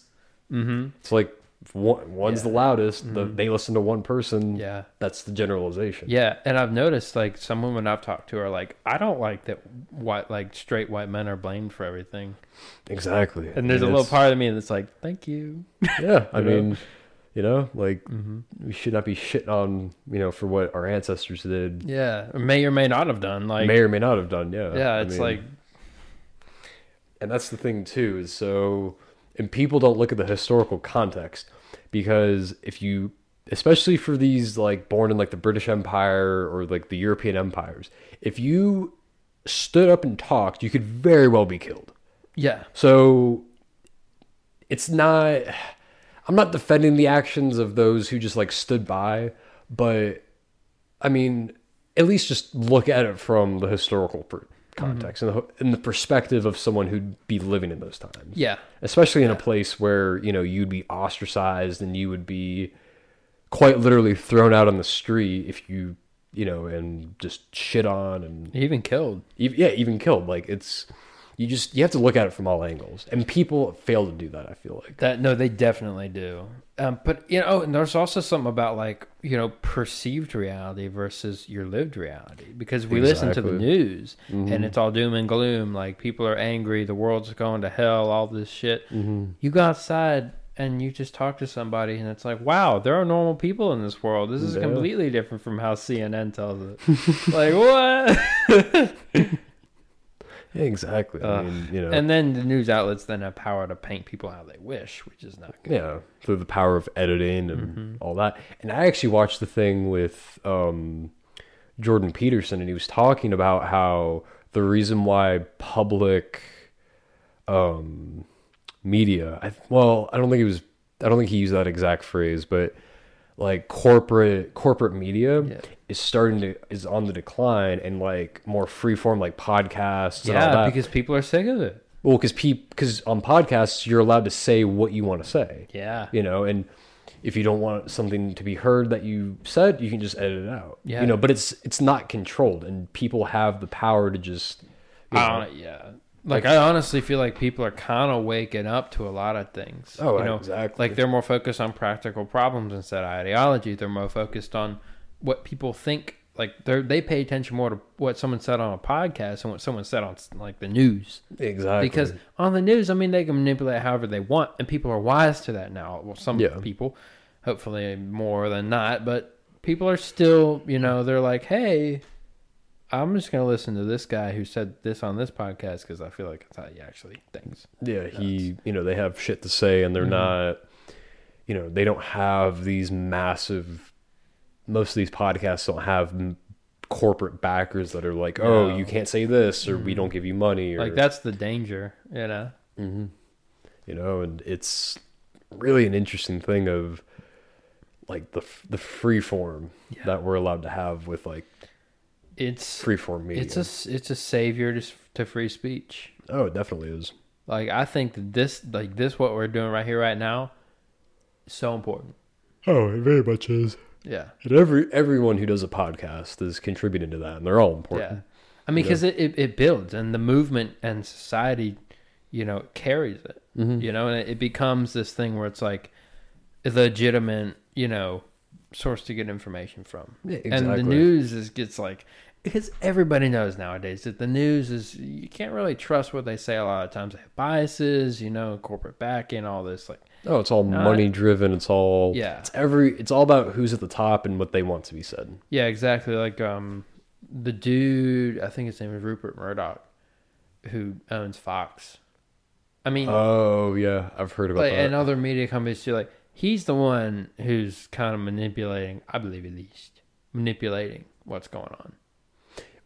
Speaker 3: mm-hmm.
Speaker 2: it's like one's
Speaker 3: Yeah.
Speaker 2: the loudest. The, they listen to one person.
Speaker 3: yeah.
Speaker 2: that's the generalization.
Speaker 3: Yeah, and I've noticed like some women I've talked to are like, I don't like that white like straight white men are blamed for everything.
Speaker 2: exactly.
Speaker 3: And there's a
Speaker 2: I mean,
Speaker 3: little part of me that's like, thank you.
Speaker 2: Yeah, I mean, you know, like
Speaker 3: Mm-hmm.
Speaker 2: we should not be shitting on you know for what our ancestors did,
Speaker 3: Yeah, or may or may not have done. Like,
Speaker 2: may or may not have done. Yeah,
Speaker 3: yeah,
Speaker 2: I
Speaker 3: it's
Speaker 2: mean,
Speaker 3: like,
Speaker 2: and that's the thing too is so and people don't look at the historical context because if you especially for these like born in like the british empire or like the european empires if you stood up and talked you could very well be killed.
Speaker 3: Yeah,
Speaker 2: so it's not i'm not defending the actions of those who just like stood by but i mean at least just look at it from the historical context mm-hmm. and, the, and the perspective of someone who'd be living in those times.
Speaker 3: Yeah,
Speaker 2: especially in a place where you know you'd be ostracized and you would be quite literally thrown out on the street if you you know and just shit on and
Speaker 3: even killed.
Speaker 2: ev- yeah even killed. Like it's you just you have to look at it from all angles and people fail to do that i feel like
Speaker 3: That no, they definitely do. Um, but you know, and there's also something about like you know perceived reality versus your lived reality because we listen to the
Speaker 2: Exactly.
Speaker 3: news and it's all doom and gloom. Like people are angry, the world's going to hell, all this shit. You go outside and you just talk to somebody, and it's like, wow, there are normal people in this world. This is
Speaker 2: Yeah.
Speaker 3: completely different from how CNN tells it. like what?
Speaker 2: Exactly. I
Speaker 3: Uh,
Speaker 2: mean, you know,
Speaker 3: and then the news outlets then have power to paint people how they wish, which is not good.
Speaker 2: yeah, through the power of editing and
Speaker 3: Mm-hmm.
Speaker 2: all that. And I actually watched the thing with um, Jordan Peterson, and he was talking about how the reason why public um, media, I, well, I don't think it was, I don't think he used that exact phrase, but like corporate corporate media
Speaker 3: Yeah.
Speaker 2: is starting to is on the decline and like more freeform like podcasts and all
Speaker 3: Yeah,
Speaker 2: that.
Speaker 3: because people are sick of it.
Speaker 2: Well, because because on podcasts you're allowed to say what you want to say.
Speaker 3: Yeah.
Speaker 2: You know, and if you don't want something to be heard that you said, you can just edit it out.
Speaker 3: Yeah.
Speaker 2: You know, but it's it's not controlled, and people have the power to just. You know,
Speaker 3: yeah. Like I honestly feel like people are kind of waking up to a lot of things.
Speaker 2: Oh,
Speaker 3: you know,
Speaker 2: exactly.
Speaker 3: Like they're more focused on practical problems instead of ideology. They're more focused on what people think. Like they they pay attention more to what someone said on a podcast and what someone said on like the news.
Speaker 2: exactly
Speaker 3: Because on the news, I mean, they can manipulate however they want, and people are wise to that now. Well, some
Speaker 2: Yeah.
Speaker 3: people, hopefully more than not, but people are still, you know, they're like, hey, I'm just going to listen to this guy who said this on this podcast because I feel like it's how he actually thinks.
Speaker 2: yeah, he you know they have shit to say, and they're
Speaker 3: Mm-hmm.
Speaker 2: not. You know, they don't have these massive. Most of these podcasts don't have m- corporate backers that are like, "Oh,
Speaker 3: No. Mm-hmm.
Speaker 2: you can't say this," or "We don't give you money," or
Speaker 3: Like, that's the danger, you know?
Speaker 2: you know and it's really an interesting thing of like the f- the free form
Speaker 3: Yeah.
Speaker 2: that we're allowed to have with like
Speaker 3: It's.
Speaker 2: free form media
Speaker 3: It's a it's a savior to, to free speech.
Speaker 2: oh it definitely is
Speaker 3: Like I think that this like this what we're doing right here right now is so important.
Speaker 2: oh it very much is
Speaker 3: Yeah.
Speaker 2: and every everyone who does a podcast is contributing to that and they're all important
Speaker 3: Yeah. I mean, because it, it, it builds and the movement and society, you know, carries it,
Speaker 2: Mm-hmm.
Speaker 3: you know, and it, it becomes this thing where it's like a legitimate, you know, source to get information from.
Speaker 2: Yeah,
Speaker 3: And the news is gets like, because everybody knows nowadays that the news is, you can't really trust what they say a lot of times. They have biases, you know, corporate backing, all this. Like,
Speaker 2: oh it's all
Speaker 3: Not-
Speaker 2: money driven it's all
Speaker 3: Yeah.
Speaker 2: it's every it's all about who's at the top and what they want to be said
Speaker 3: Yeah, exactly. Like um, the dude, I think his name is Rupert Murdoch, who owns Fox. I mean,
Speaker 2: oh yeah i've heard about
Speaker 3: like,
Speaker 2: that
Speaker 3: and other media companies too. Like he's the one who's kind of manipulating. I believe at least manipulating what's going on.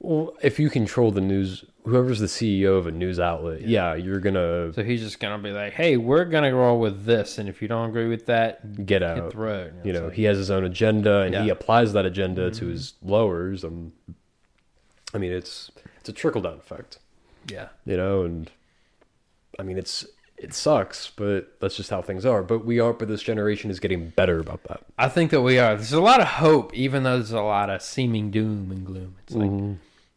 Speaker 2: Well if you control the news whoever's the ceo of a news outlet yeah, you're gonna
Speaker 3: So he's just gonna be like, "Hey, we're gonna roll with this, and if you don't agree with that,
Speaker 2: get
Speaker 3: hit
Speaker 2: out
Speaker 3: the road."
Speaker 2: you
Speaker 3: it's
Speaker 2: know
Speaker 3: like-
Speaker 2: he has his own agenda and he
Speaker 3: Yeah. Mm-hmm.
Speaker 2: applies that agenda to his lowers um i mean it's it's a trickle down effect
Speaker 3: yeah,
Speaker 2: you know and i mean it's it sucks but that's just how things are but we are but this generation is getting better about that
Speaker 3: I think that we are. There's a lot of hope, even though there's a lot of seeming doom and gloom. It's like
Speaker 2: Mm-hmm.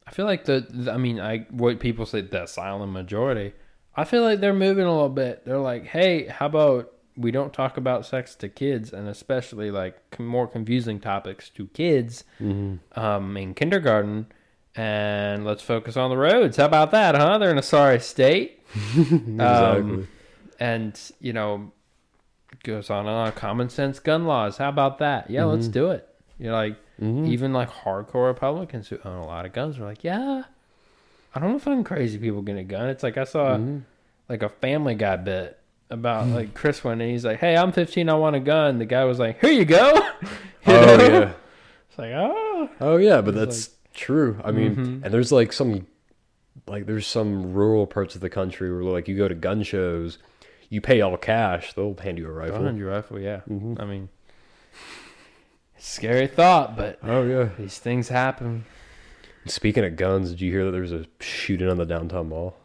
Speaker 3: I feel like the, the- I mean, I what people say the silent majority. I feel like they're moving a little bit. They're like, hey, how about we don't talk about sex to kids, and especially like more confusing topics to kids
Speaker 2: Mm-hmm.
Speaker 3: um, in kindergarten, and let's focus on the roads. How about that, huh? They're in a sorry state.
Speaker 2: exactly
Speaker 3: Um, and you know goes on and on common sense gun laws how about that yeah let's do it you know like mm-hmm. even like hardcore republicans who own a lot of guns are like yeah i don't know if i'm crazy people getting a gun. It's like i saw mm-hmm. like a family guy bit about like chris one and he's like hey i'm 15 i want a gun. The guy was like here you go. You
Speaker 2: oh
Speaker 3: know?
Speaker 2: yeah.
Speaker 3: It's like oh.
Speaker 2: Oh yeah but that's true. I mean
Speaker 3: Mm-hmm.
Speaker 2: and there's like some like there's some rural parts of the country where like you go to gun shows you pay all cash they'll hand you a rifle.
Speaker 3: 100 rifle yeah. Mm-hmm. I mean scary thought but
Speaker 2: oh yeah
Speaker 3: these things happen
Speaker 2: Speaking of guns, did you hear that there was a shooting on the downtown mall?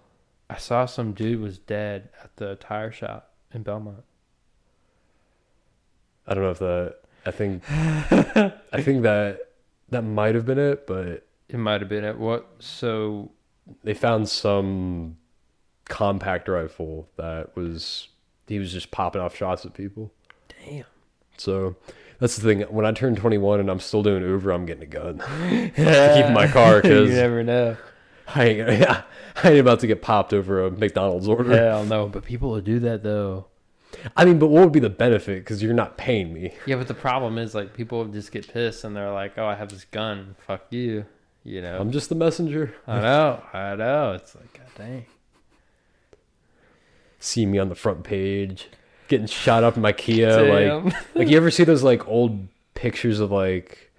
Speaker 3: I saw some dude was dead at the tire shop in Belmont.
Speaker 2: I don't know if that. I think. I think that that might have been it, but
Speaker 3: It might have been at what? So
Speaker 2: they found some compact rifle that was he was just popping off shots at people.
Speaker 3: damn.
Speaker 2: So that's the thing. When I turn 21 and I'm still doing Uber, I'm getting a gun to keep in my car because you
Speaker 3: never know.
Speaker 2: I ain't, gonna- I ain't about to get popped over a McDonald's order.
Speaker 3: Hell no. But people will do that though.
Speaker 2: I mean, but what would be the benefit? Because you're not paying me.
Speaker 3: Yeah, but the problem is like people just get pissed and they're like, "Oh, I have this gun. Fuck you." You know.
Speaker 2: I'm just the messenger.
Speaker 3: I know. I know. It's like, god dang.
Speaker 2: See me on the front page, getting shot up in my Kia.
Speaker 3: Damn.
Speaker 2: Like, like you ever see those like old pictures of like,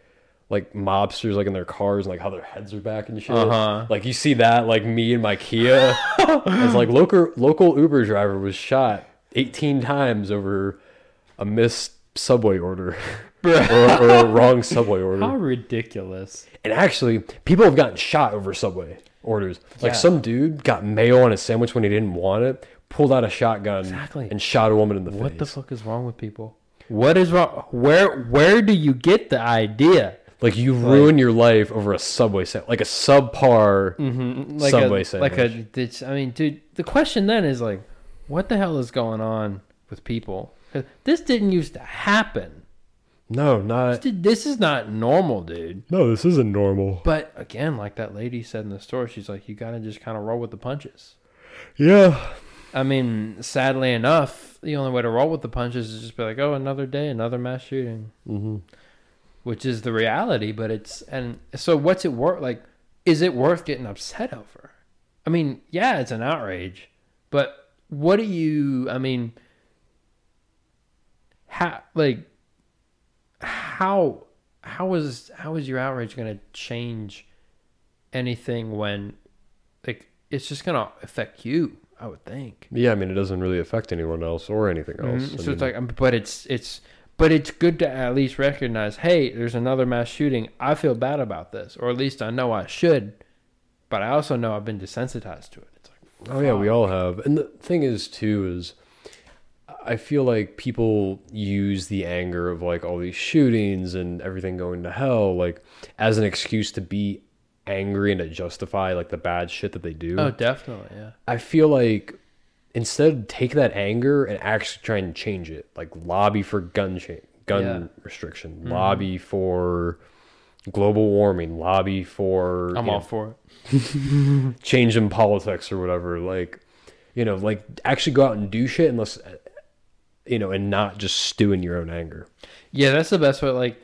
Speaker 2: like mobsters like in their cars and like how their heads are back and shit.
Speaker 3: Uh-huh.
Speaker 2: Like you see that like me in my Kia as like local local Uber driver was shot 18 times over a missed subway order or, or a wrong subway order.
Speaker 3: How ridiculous.
Speaker 2: And actually, people have gotten shot over subway orders. Like
Speaker 3: Yeah.
Speaker 2: some dude got mayo on his sandwich when he didn't want it, pulled out a shotgun
Speaker 3: Exactly.
Speaker 2: and shot a woman in the face.
Speaker 3: What the fuck is wrong with people? What is wrong? Where where do you get the idea?
Speaker 2: like you ruin your life over a subway sandwich, like a subpar.
Speaker 3: Mm-hmm. Like
Speaker 2: Subway
Speaker 3: a,
Speaker 2: sandwich.
Speaker 3: Like a, it's, I mean, dude. The question then is like, what the hell is going on with people? This didn't used to happen.
Speaker 2: No, not.
Speaker 3: Dude, This is not normal, dude.
Speaker 2: No, this isn't normal.
Speaker 3: But again, like that lady said in the store, she's like, you gotta just kind of roll with the punches.
Speaker 2: Yeah,
Speaker 3: I mean, sadly enough, the only way to roll with the punches is just be like, oh, another day, another mass shooting,
Speaker 2: hmm
Speaker 3: which is the reality. But it's and so what's it worth? Like, is it worth getting upset over? I mean, yeah, it's an outrage, but what do you? I mean, how like how how is how is your outrage going to change anything when like it's just going to affect you? I would think.
Speaker 2: yeah. I mean, it doesn't really affect anyone else or anything else.
Speaker 3: Mhm. So
Speaker 2: mean,
Speaker 3: it's like, um, but it's it's but it's good to at least recognize, hey, there's another mass shooting. I feel bad about this, or at least I know I should, but I also know I've been desensitized to it. It's like,
Speaker 2: Oh yeah, we all have. And the thing is too is I feel like people use the anger of like all these shootings and everything going to hell like as an excuse to be angry and to justify like the bad shit that they do.
Speaker 3: oh, definitely, yeah.
Speaker 2: I feel like instead take that anger and actually try and change it. Like lobby for gun cha- gun
Speaker 3: Yeah.
Speaker 2: restriction, mm-hmm. lobby for global warming, lobby for
Speaker 3: I'm all
Speaker 2: know,
Speaker 3: for it.
Speaker 2: change in politics or whatever. Like, you know, like actually go out and do shit unless, you know, and not just stew in your own anger.
Speaker 3: Yeah, that's the best way. Like,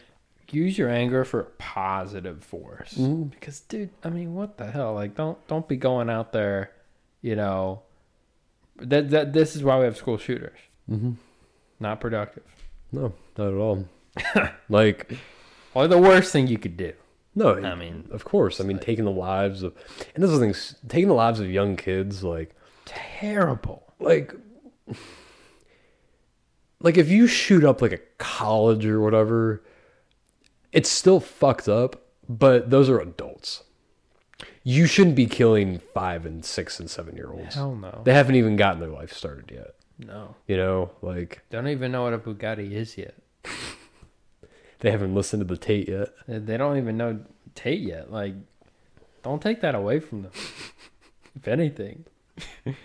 Speaker 3: use your anger for a positive force. Because, dude, I mean, what the hell? Like, don't don't be going out there, you know. That that this is why we have school shooters.
Speaker 2: Mm-hmm.
Speaker 3: Not productive.
Speaker 2: No, not at all. like,
Speaker 3: Or the worst thing you could do.
Speaker 2: no,
Speaker 3: I mean,
Speaker 2: of course. I mean, taking the lives of, and this is the thing, taking the lives of young kids, like,
Speaker 3: terrible.
Speaker 2: like, like if you shoot up like a college or whatever, it's still fucked up, but those are adults. You shouldn't be killing five and six and seven year olds.
Speaker 3: Hell no.
Speaker 2: They haven't even gotten their life started yet.
Speaker 3: No.
Speaker 2: You know, like
Speaker 3: Don't even know what a Bugatti is yet.
Speaker 2: they haven't listened to the Tate yet.
Speaker 3: They don't even know Tate yet. Like, don't take that away from them. if anything, it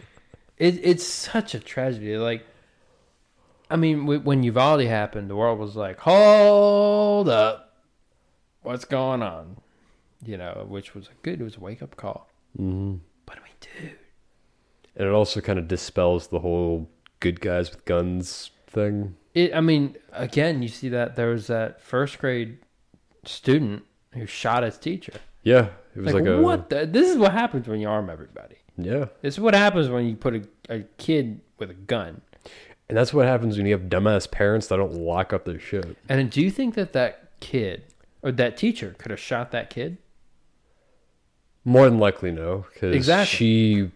Speaker 3: it's such a tragedy. Like, I mean, when Uvalde happened, the world was like, "Hold up, what's going on?" You know, which was good. It was a wake up call.
Speaker 2: Mm-hmm.
Speaker 3: But I mean, dude,
Speaker 2: And it also kind of dispels the whole good guys with guns thing.
Speaker 3: it. I mean, again, you see that there was that first grade student who shot his teacher.
Speaker 2: Yeah, it was
Speaker 3: Like,
Speaker 2: like, a
Speaker 3: what? The, this is what happens when you arm everybody.
Speaker 2: Yeah,
Speaker 3: This is what happens when you put a, a kid with a gun.
Speaker 2: and that's what happens when you have dumbass parents that don't lock up their shit.
Speaker 3: And do you think that that kid or that teacher could have shot that kid?
Speaker 2: More than likely, no, because
Speaker 3: Exactly.
Speaker 2: she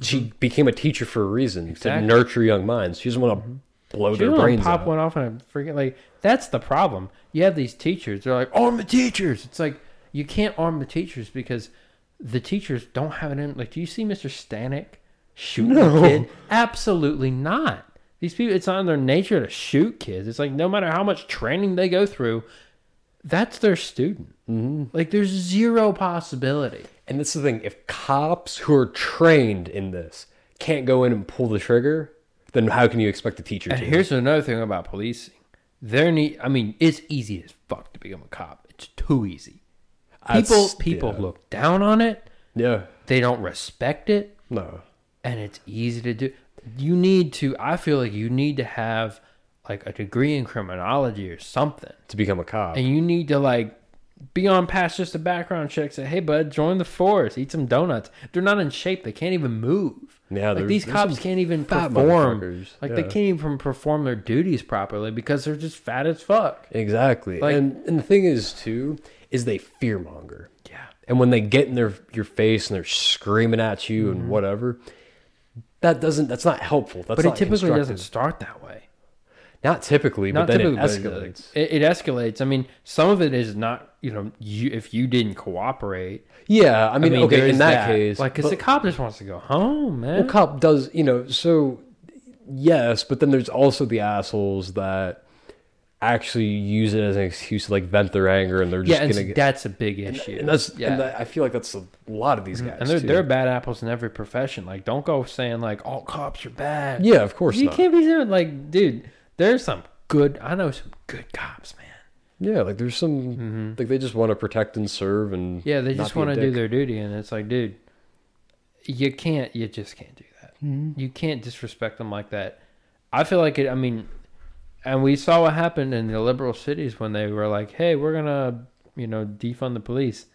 Speaker 2: she became a teacher for a reason
Speaker 3: Exactly.
Speaker 2: to nurture young minds. She doesn't want to mm-hmm. blow
Speaker 3: She
Speaker 2: their brains
Speaker 3: pop
Speaker 2: out.
Speaker 3: one off and I freaking Like that's the problem. You have these teachers. They're like arm the teachers. It's like you can't arm the teachers because the teachers don't have it in. Like, do you see Mr. Stanek shooting
Speaker 2: No.
Speaker 3: a kid? Absolutely not. These people, it's not in their nature to shoot kids. It's like no matter how much training they go through, that's their student. Mm-hmm. Like, there's zero possibility.
Speaker 2: And that's the thing. If cops who are trained in this can't go in and pull the trigger, then how can you expect the teacher
Speaker 3: And
Speaker 2: to?
Speaker 3: here's another thing about policing. There need. I mean, it's easy as fuck to become a cop. It's too easy. People
Speaker 2: That's-
Speaker 3: people
Speaker 2: yeah.
Speaker 3: look down on it.
Speaker 2: yeah,
Speaker 3: They don't respect it,
Speaker 2: no.
Speaker 3: and it's easy to do. you need to. I feel like you need to have like a degree in criminology or something,
Speaker 2: to become a cop.
Speaker 3: and you need to like be on past just a background check. Say, hey, bud, join the force, eat some donuts. They're not in shape. They can't even move.
Speaker 2: Yeah,
Speaker 3: like these cops can't even perform. Like they can't even perform their duties properly because they're just fat as fuck.
Speaker 2: Exactly.
Speaker 3: Like-
Speaker 2: and and the thing is too is they fearmonger.
Speaker 3: Yeah.
Speaker 2: And when they get in their your face and they're screaming at you and whatever, that doesn't that's not helpful. That's
Speaker 3: Mm-hmm. but it
Speaker 2: not
Speaker 3: typically doesn't start that way.
Speaker 2: Not typically,
Speaker 3: Not
Speaker 2: but then
Speaker 3: typically,
Speaker 2: it
Speaker 3: but
Speaker 2: escalates.
Speaker 3: It, it escalates. I mean, some of it is not. You know, you if you didn't cooperate.
Speaker 2: yeah, I mean, okay, in
Speaker 3: is
Speaker 2: that, case,
Speaker 3: like, because the cop just wants to go home, man.
Speaker 2: well, cop does you know so yes, but then there's also the assholes that actually use it as an excuse to like vent their anger and they're just
Speaker 3: yeah, and
Speaker 2: gonna get
Speaker 3: that's a big issue.
Speaker 2: and that's
Speaker 3: yeah.
Speaker 2: and that, I feel like that's a lot of these mm-hmm. guys
Speaker 3: and they're,
Speaker 2: too.
Speaker 3: they're bad apples in every profession. Like, don't go saying like all cops are bad.
Speaker 2: yeah, of course
Speaker 3: you
Speaker 2: not.
Speaker 3: can't be saying like, dude. There's some good. I know some good cops, man.
Speaker 2: Yeah, like there's some like they just want to protect and serve and
Speaker 3: Mm-hmm. Yeah, they just want to do their duty, and it's like, dude, you can't, you just can't do that.
Speaker 2: Mm-hmm.
Speaker 3: You can't disrespect them like that. I feel like it. I mean, and we saw what happened in the liberal cities when they were like, "Hey, we're gonna, you know, defund the police."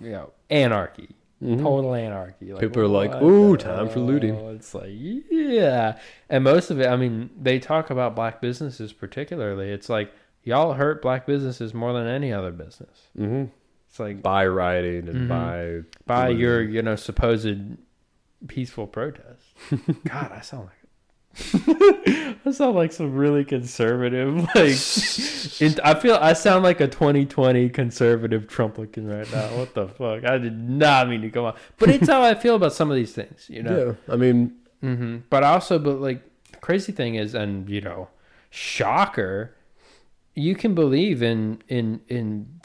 Speaker 3: You know, anarchy, total anarchy. Like,
Speaker 2: Mm-hmm. People are like, "Ooh, time for looting."
Speaker 3: It's like, yeah, and most of it. I mean, they talk about black businesses particularly. It's like y'all hurt black businesses more than any other business.
Speaker 2: Mhm.
Speaker 3: It's like
Speaker 2: by rioting and
Speaker 3: Mhm.
Speaker 2: by
Speaker 3: by your you know supposed peaceful protest. God, I sound like I sound like some really conservative like. in, I feel I sound like a 2020 conservative Trumplican right now. What the fuck? I did not mean to come on, but it's how I feel about some of these things. You know.
Speaker 2: yeah. I mean,
Speaker 3: hmm But also, but like the crazy thing is, and you know, shocker, you can believe in in in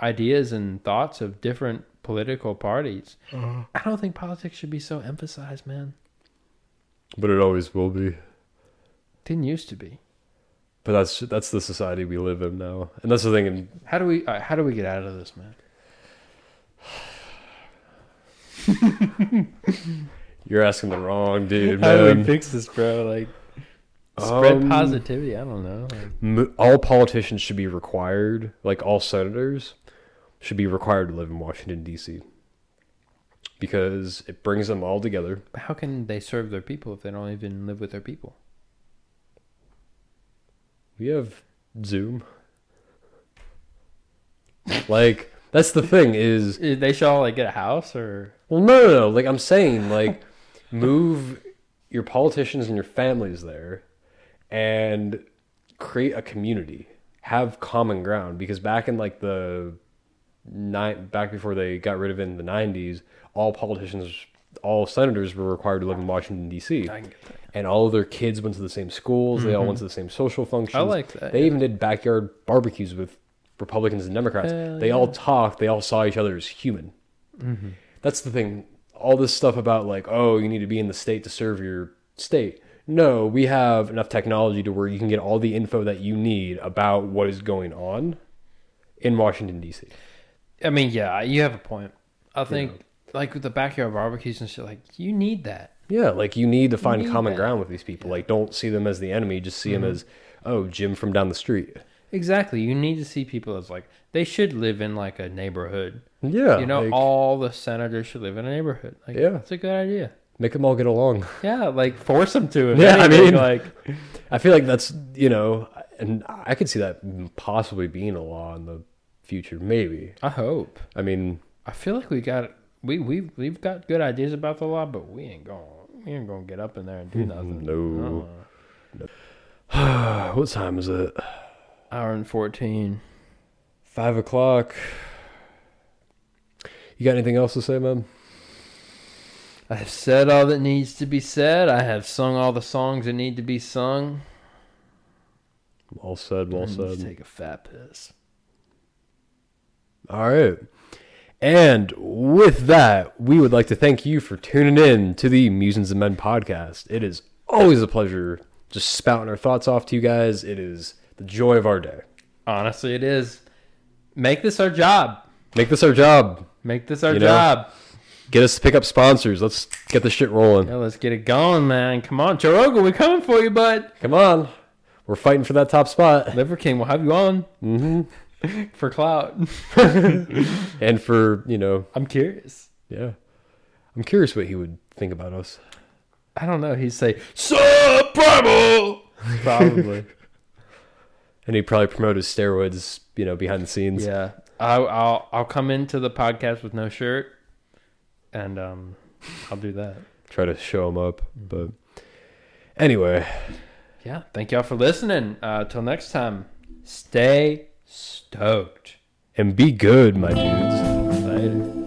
Speaker 3: ideas and thoughts of different political parties. I don't think politics should be so emphasized, man.
Speaker 2: But it always will be.
Speaker 3: Didn't used to be.
Speaker 2: But that's that's the society we live in now, and that's the thing. And
Speaker 3: How do we uh, how do we get out of this, man?
Speaker 2: you're asking the wrong dude, man.
Speaker 3: How do we fix this, bro? Like spread
Speaker 2: Um,
Speaker 3: positivity. I don't know. Like,
Speaker 2: all politicians should be required, like all senators, should be required to live in Washington D.C. because it brings them all together.
Speaker 3: how can they serve their people if they don't even live with their people?
Speaker 2: We have Zoom. like that's the thing is
Speaker 3: They should all like get a house or
Speaker 2: well no no no like I'm saying like move your politicians and your families there and create a community have common ground because back in like the nine back before they got rid of it in the 90s all politicians all senators were required to live in Washington D.C.
Speaker 3: I can get that.
Speaker 2: and all of their kids went to the same schools. They all went to the same social functions.
Speaker 3: I like that,
Speaker 2: They even did backyard barbecues with Republicans and Democrats.
Speaker 3: Hell
Speaker 2: they all talked. They all saw each other as human.
Speaker 3: Mm-hmm.
Speaker 2: That's the thing. All this stuff about like, oh, you need to be in the state to serve your state. No, we have enough technology to where you can get all the info that you need about what is going on in Washington D.C.
Speaker 3: I mean, yeah, you have a point. I think like with the backyard barbecues and shit, like you need that.
Speaker 2: Yeah, like you need to find
Speaker 3: need
Speaker 2: common
Speaker 3: that.
Speaker 2: ground with these people. Like, don't see them as the enemy. Just see them mm-hmm. as, oh, Jim from down the street.
Speaker 3: Exactly. You need to see people as like they should live in like a neighborhood.
Speaker 2: Yeah,
Speaker 3: you know,
Speaker 2: like,
Speaker 3: all the senators should live in a neighborhood. Like,
Speaker 2: Yeah.
Speaker 3: It's a good idea.
Speaker 2: make them all get along.
Speaker 3: Yeah, like force them to.
Speaker 2: Yeah, I mean-
Speaker 3: like
Speaker 2: I feel like that's you know, and I could see that possibly being a law in the future. Maybe.
Speaker 3: I hope.
Speaker 2: I mean,
Speaker 3: I feel like we got we we we've got good ideas about the law, but we ain't going we ain't gonna get up in there and do nothing.
Speaker 2: No. What time is it?
Speaker 3: Hour and fourteen.
Speaker 2: Five o'clock. You got anything else to say, man?
Speaker 3: I have said all that needs to be said. I have sung all the songs that need to be sung.
Speaker 2: Well said. Well
Speaker 3: I need to
Speaker 2: said.
Speaker 3: Take a fat piss.
Speaker 2: All right. And with that, we would like to thank you for tuning in to the Musings and Men podcast. It is always a pleasure just spouting our thoughts off to you guys. It is the joy of our day.
Speaker 3: Honestly, it is. Make this our job.
Speaker 2: Make this our job.
Speaker 3: Make this our
Speaker 2: You know?
Speaker 3: job.
Speaker 2: get us to pick up sponsors. Let's get the shit rolling.
Speaker 3: Yeah, let's get it going, man. Come on, Joe Rogan, we're coming for you, bud.
Speaker 2: Come on, we're fighting for that top spot
Speaker 3: Liver King, we'll have you on
Speaker 2: hmm
Speaker 3: for clout.
Speaker 2: and for you know,
Speaker 3: I'm curious.
Speaker 2: yeah. I'm curious what he would think about us.
Speaker 3: I don't know. He'd say, Sub Primal! Probably.
Speaker 2: And he'd probably promote his steroids, you know, behind the scenes.
Speaker 3: yeah. I'll, I'll, I'll come into the podcast with no shirt, and um, I'll do that.
Speaker 2: Try to show him up. But anyway,
Speaker 3: Yeah. Thank y'all for listening. Uh, till next time, stay stoked.
Speaker 2: and be good, my dudes.
Speaker 3: Later.